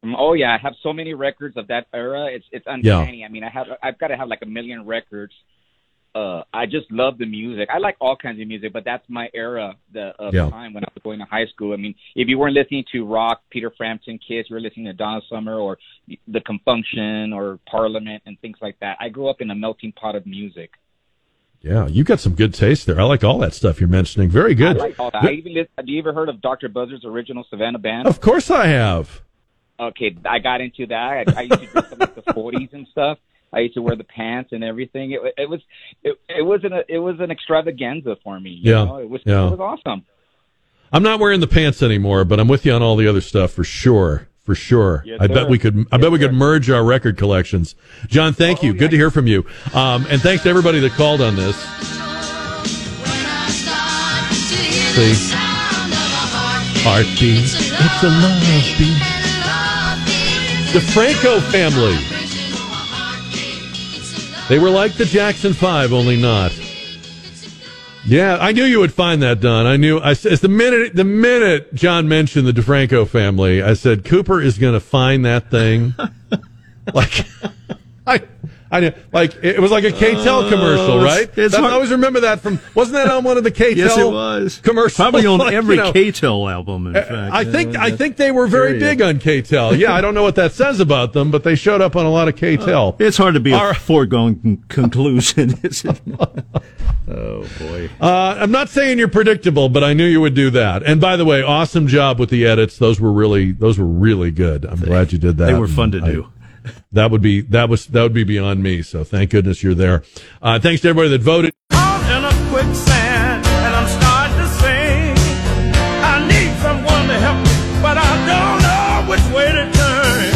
Speaker 22: Mm, Oh yeah, I have so many records of that era. It's it's uncanny. I mean, I have I've got to have like a million records. Uh, I just love the music. I like all kinds of music, but that's my era, the of
Speaker 2: Yeah.
Speaker 22: time when I was going to high school. I mean, if you weren't listening to rock, Peter Frampton, Kiss, you were listening to Donna Summer or the Con Funk Shun or Parliament and things like that. I grew up in a melting pot of music.
Speaker 2: Yeah, you got some good taste there. I like all that stuff you're mentioning. Very good.
Speaker 22: I like all that. I even have you ever heard of Dr. Buzzard's original Savannah band?
Speaker 2: Of course I have.
Speaker 22: Okay, I got into that. I, I used to dress up like the '40s and stuff. I used to wear the pants and everything. It, it was it, it was an it was an extravaganza for me. You
Speaker 2: Yeah,
Speaker 22: know? it was
Speaker 2: yeah.
Speaker 22: it was awesome.
Speaker 2: I'm not wearing the pants anymore, but I'm with you on all the other stuff for sure. For sure.
Speaker 22: Yes,
Speaker 2: I bet we could I bet we could merge our record collections. John, thank you. Good to hear from you. Um, and thanks to everybody that called on this. See? Heartbeat. It's a love beat. The Franco family. They were like the Jackson Five, only not. Yeah, I knew you would find that, Don. I knew. I said the minute the minute John mentioned the DeFranco family, I said Cooper is going to find that thing. like, I, I knew. Like it was like a KTEL
Speaker 1: Oh,
Speaker 2: commercial, right?
Speaker 1: it's
Speaker 2: That- I always remember that from. Wasn't that on one of the KTEL?
Speaker 1: Yes, it was.
Speaker 2: commercials.
Speaker 1: Probably on
Speaker 2: Like,
Speaker 1: every
Speaker 2: you know,
Speaker 1: KTEL album, in fact.
Speaker 2: I think
Speaker 1: Uh,
Speaker 2: I think they were very
Speaker 1: period.
Speaker 2: big on KTEL. Yeah, I don't know what that says about them, but they showed up on a lot of KTEL.
Speaker 1: It's hard to be
Speaker 2: All
Speaker 1: a
Speaker 2: right.
Speaker 1: foregone con- conclusion, is it? oh boy.
Speaker 2: Uh, I'm not saying you're predictable, but I knew you would do that. And by the way, awesome job with the edits. Those were really, those were really good. I'm glad you did that.
Speaker 1: they were fun to
Speaker 2: I-
Speaker 1: do.
Speaker 2: That would be that was that would be beyond me. So thank goodness you're there. Uh, thanks to everybody that voted.
Speaker 12: in a quicksand and I'm starting to sing. I need someone to help me, but I don't know which way to turn.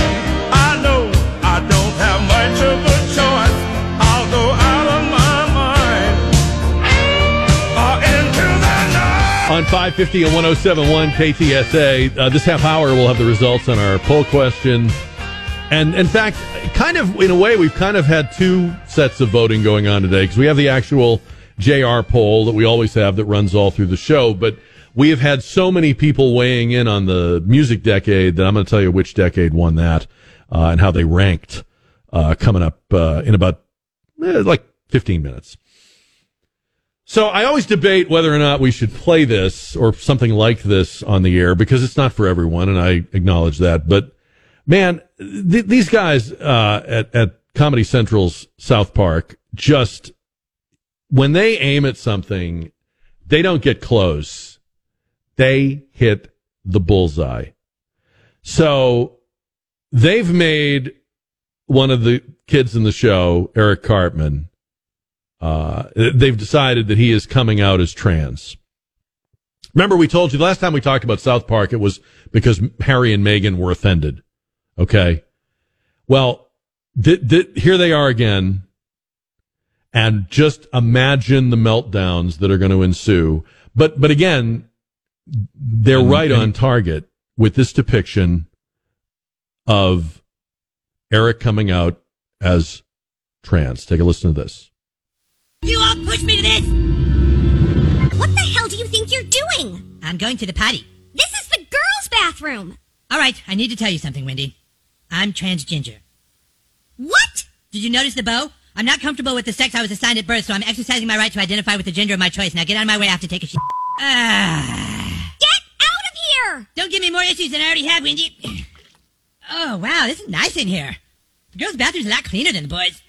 Speaker 12: I know I don't have much of a choice. I'll go out of my mind or into the night.
Speaker 2: On 550 and 1071 KTSA, uh, this half hour we'll have the results on our poll question. And in fact, kind of in a way, we've kind of had two sets of voting going on today because we have the actual JR poll that we always have that runs all through the show. But we have had so many people weighing in on the music decade that I'm going to tell you which decade won that uh, and how they ranked uh, coming up uh, in about eh, like 15 minutes. So I always debate whether or not we should play this or something like this on the air because it's not for everyone, and I acknowledge that. But man, th- these guys uh, at at Comedy Central's South Park just when they aim at something, they don't get close. They hit the bullseye. So they've made one of the kids in the show, Eric Cartman, uh, they've decided that he is coming out as trans. Remember, we told you the last time we talked about South Park, it was because Harry and Meghan were offended. Okay. Well, th- th- here they are again. And just imagine the meltdowns that are going to ensue. But, but again, they're
Speaker 1: And-
Speaker 2: right
Speaker 1: and-
Speaker 2: on target with this depiction of Eric coming out as trans. Take a listen to this.
Speaker 23: You all pushed me to this! What the hell do you think you're doing? I'm going to the potty. This is the girls' bathroom!
Speaker 24: Alright, I need to tell you something, Wendy. I'm transgender.
Speaker 23: What?
Speaker 24: Did you notice the bow? I'm not comfortable with the sex I was assigned at birth, so I'm exercising my right to identify with the gender of my choice. Now get out of my way, I have to take a shit. Ah.
Speaker 23: Get out of here!
Speaker 24: Don't give me more issues than I already have, Wendy. Oh, wow, this is nice in here. The girls' bathroom's a lot cleaner than the boys'.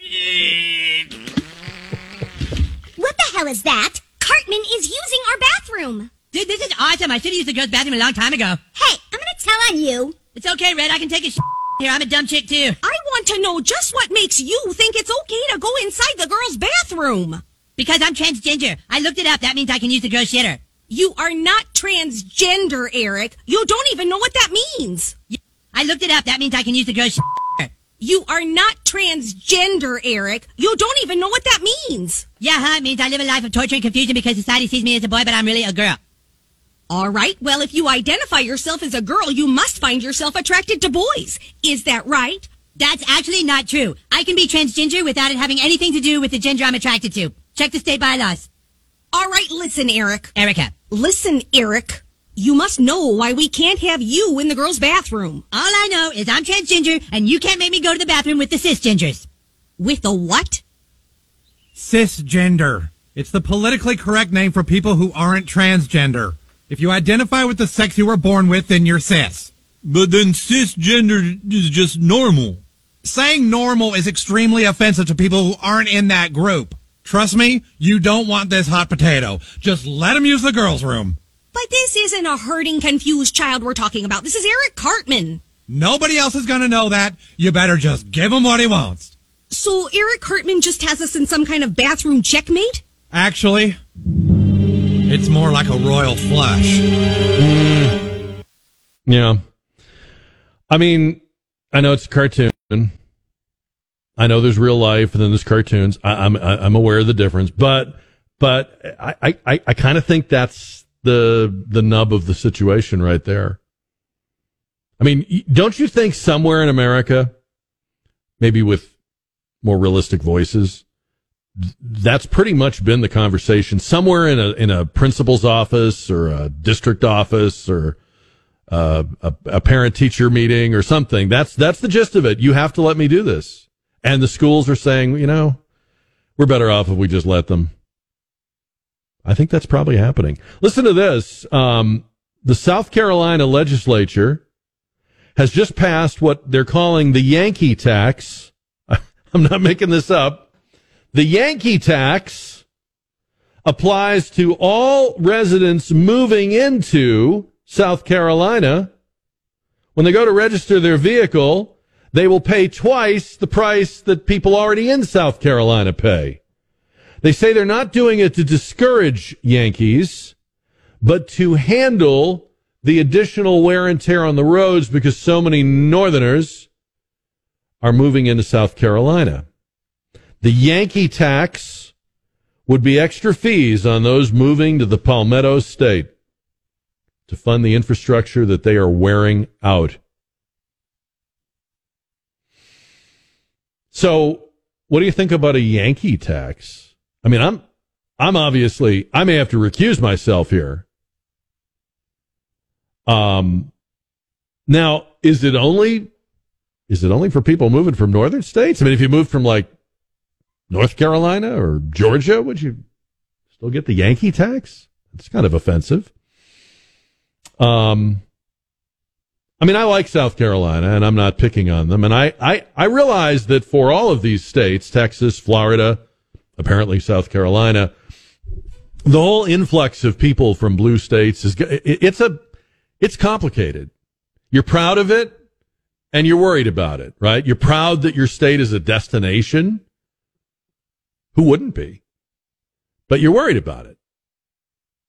Speaker 23: What the hell is that? Cartman is using our bathroom!
Speaker 24: Dude, this is awesome. I should have used the girls' bathroom a long time ago.
Speaker 23: Hey, I'm gonna tell on you.
Speaker 24: It's okay, Red. I can take a shit here. I'm a dumb chick, too.
Speaker 25: I want to know just what makes you think it's okay to go inside the girls' bathroom.
Speaker 24: Because I'm transgender. I looked it up. That means I can use the girls' shitter.
Speaker 25: You are not transgender, Eric. You don't even know what that means.
Speaker 24: I looked it up. That means I can use the girls' shitter.
Speaker 25: You are not transgender, Eric. You don't even know what that means.
Speaker 24: Yeah, huh? It means I live a life of torture and confusion because society sees me as a boy, but I'm really a girl.
Speaker 25: All right. Well, if you identify yourself as a girl, you must find yourself attracted to boys. Is that right?
Speaker 24: That's actually not true. I can be transgender without it having anything to do with the gender I'm attracted to. Check the state bylaws.
Speaker 25: All right. Listen, Eric.
Speaker 24: Erica.
Speaker 25: Listen, Eric. You must know why we can't have you in the girls' bathroom.
Speaker 24: All I know is I'm transgender, and you can't make me go to the bathroom with the cisgenders.
Speaker 25: With the what?
Speaker 26: Cisgender. It's the politically correct name for people who aren't transgender. If you identify with the sex you were born with, then you're cis.
Speaker 27: But then cisgender is just normal.
Speaker 26: Saying normal is extremely offensive to people who aren't in that group. Trust me, you don't want this hot potato. Just let him use the girls' room.
Speaker 25: But this isn't a hurting, confused child we're talking about. This is Eric Cartman.
Speaker 26: Nobody else is gonna know that. You better just give him what he wants.
Speaker 25: So Eric Cartman just has us in some kind of bathroom checkmate?
Speaker 26: Actually, it's more like a royal flush. Mm.
Speaker 2: Yeah. I mean, I know it's a cartoon. I know there's real life and then there's cartoons. I, I'm I'm aware of the difference, but but I I, I kind of think that's the the nub of the situation right there. I mean, don't you think somewhere in America, maybe with more realistic voices, that's pretty much been the conversation somewhere in a in a principal's office or a district office or uh, a, a parent teacher meeting or something. That's that's the gist of it. You have to let me do this, and the schools are saying, you know, we're better off if we just let them. I think that's probably happening. Listen to this. Um, the South Carolina legislature has just passed what they're calling the Yankee tax. I'm not making this up. The Yankee tax applies to all residents moving into South Carolina. When they go to register their vehicle, they will pay twice the price that people already in South Carolina pay. They say they're not doing it to discourage Yankees, but to handle the additional wear and tear on the roads because so many Northerners are moving into South Carolina. The Yankee tax would be extra fees on those moving to the Palmetto State to fund the infrastructure that they are wearing out. So, what do you think about a Yankee tax? I mean, I'm I'm obviously I may have to recuse myself here. Um now, is it only is it only for people moving from northern states? I mean, if you move from like North Carolina or Georgia, would you still get the Yankee tax? It's kind of offensive. Um, I mean, I like South Carolina, and I'm not picking on them. And I, I, I realize that for all of these states, Texas, Florida, apparently South Carolina, the whole influx of people from blue states is it's a it's complicated. You're proud of it, and you're worried about it, right? You're proud that your state is a destination. Who wouldn't be? But you're worried about it.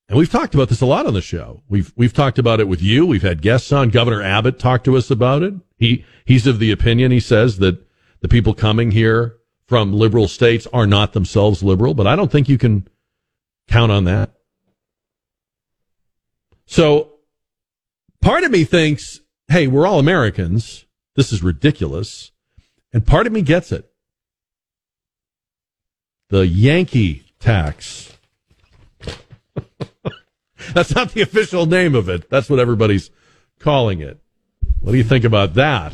Speaker 2: And we've talked about this a lot on the show. We've we've talked about it with you. We've had guests on. Governor Abbott talked to us about it. He he's of the opinion he says that the people coming here from liberal states are not themselves liberal, but I don't think you can count on that. So part of me thinks, hey, we're all Americans. This is ridiculous. And part of me gets it. The Yankee tax. That's not the official name of it. That's what everybody's calling it. What do you think about that?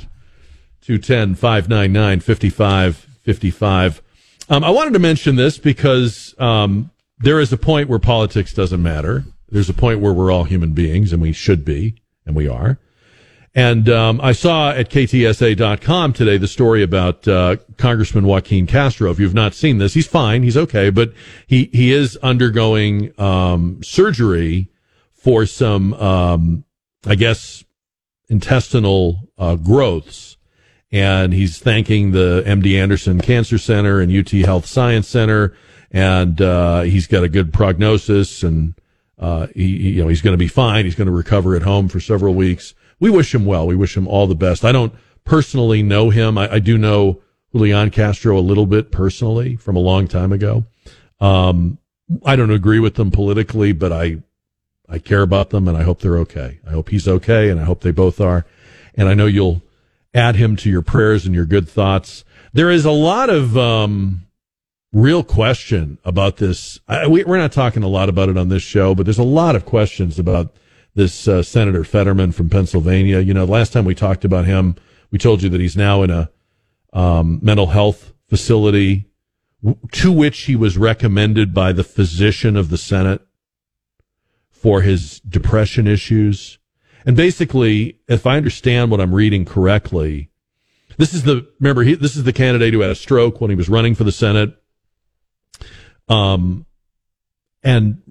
Speaker 2: 210 599 5555. Um, I wanted to mention this because um, there is a point where politics doesn't matter. There's a point where we're all human beings, and we should be, and we are. And um, I saw at KTSA.com today the story about uh, Congressman Joaquin Castro. If you've not seen this, he's fine, he's okay, but he he is undergoing um, surgery for some, um, I guess, intestinal uh, growths, and he's thanking the MD Anderson Cancer Center and UT Health Science Center, and uh, he's got a good prognosis, and uh, he you know he's going to be fine. He's going to recover at home for several weeks we wish him well. We wish him all the best. I don't personally know him. I, I do know Julian Castro a little bit personally from a long time ago. Um, I don't agree with them politically, but I, I care about them and I hope they're okay. I hope he's okay and I hope they both are. And I know you'll add him to your prayers and your good thoughts. There is a lot of, um, real question about this. I, we, we're not talking a lot about it on this show, but there's a lot of questions about this uh, Senator Fetterman from Pennsylvania. You know, last time we talked about him, we told you that he's now in a um, mental health facility to which he was recommended by the physician of the Senate for his depression issues. And basically, if I understand what I'm reading correctly, this is the remember he, this is the candidate who had a stroke when he was running for the Senate, um, and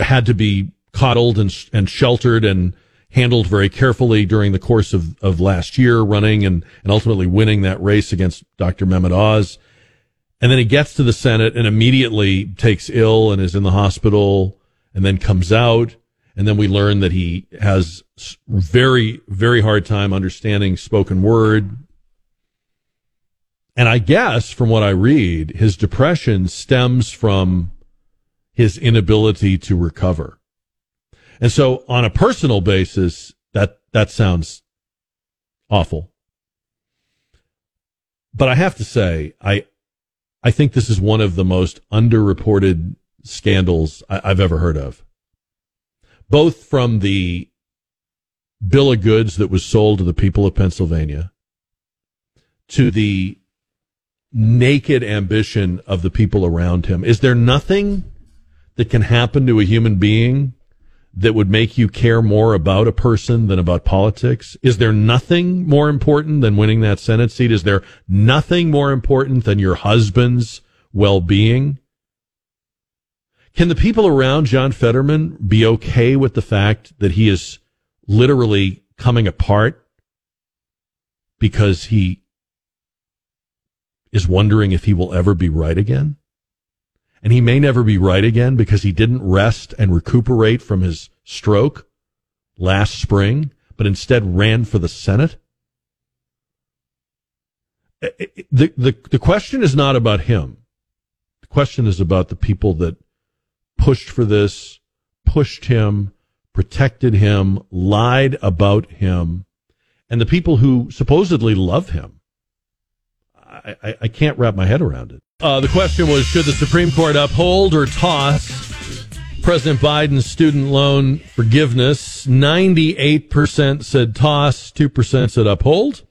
Speaker 2: had to be coddled and and sheltered and handled very carefully during the course of, of last year, running and and ultimately winning that race against Dr. Mehmet Oz. And then he gets to the Senate and immediately takes ill and is in the hospital and then comes out. And then we learn that he has very, very hard time understanding spoken word, and I guess from what I read, his depression stems from his inability to recover. And so on a personal basis, that, that sounds awful. But I have to say, I, I think this is one of the most underreported scandals I, I've ever heard of. Both from the bill of goods that was sold to the people of Pennsylvania to the naked ambition of the people around him. Is there nothing that can happen to a human being that would make you care more about a person than about politics? Is there nothing more important than winning that Senate seat? Is there nothing more important than your husband's well-being? Can the people around John Fetterman be okay with the fact that he is literally coming apart because he is wondering if he will ever be right again. And he may never be right again because he didn't rest and recuperate from his stroke last spring, but instead ran for the Senate. The, the, the question is not about him. The question is about the people that pushed for this, pushed him, protected him, lied about him, and the people who supposedly love him. I, I, can't wrap my head around it. Uh, the question was should the Supreme Court uphold or toss President Biden's student loan forgiveness? 98% said toss, 2% said uphold.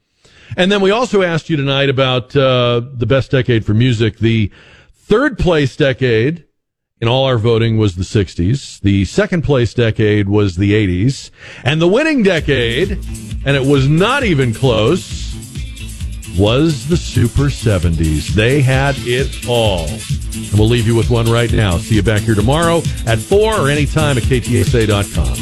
Speaker 2: And then we also asked you tonight about uh, the best decade for music. The third place decade in all our voting was the 60s. The second place decade was the 80s. And the winning decade, and it was not even close, was the Super 70s. They had it all. And we'll leave you with one right now. See you back here tomorrow at 4 or anytime at ktsa.com.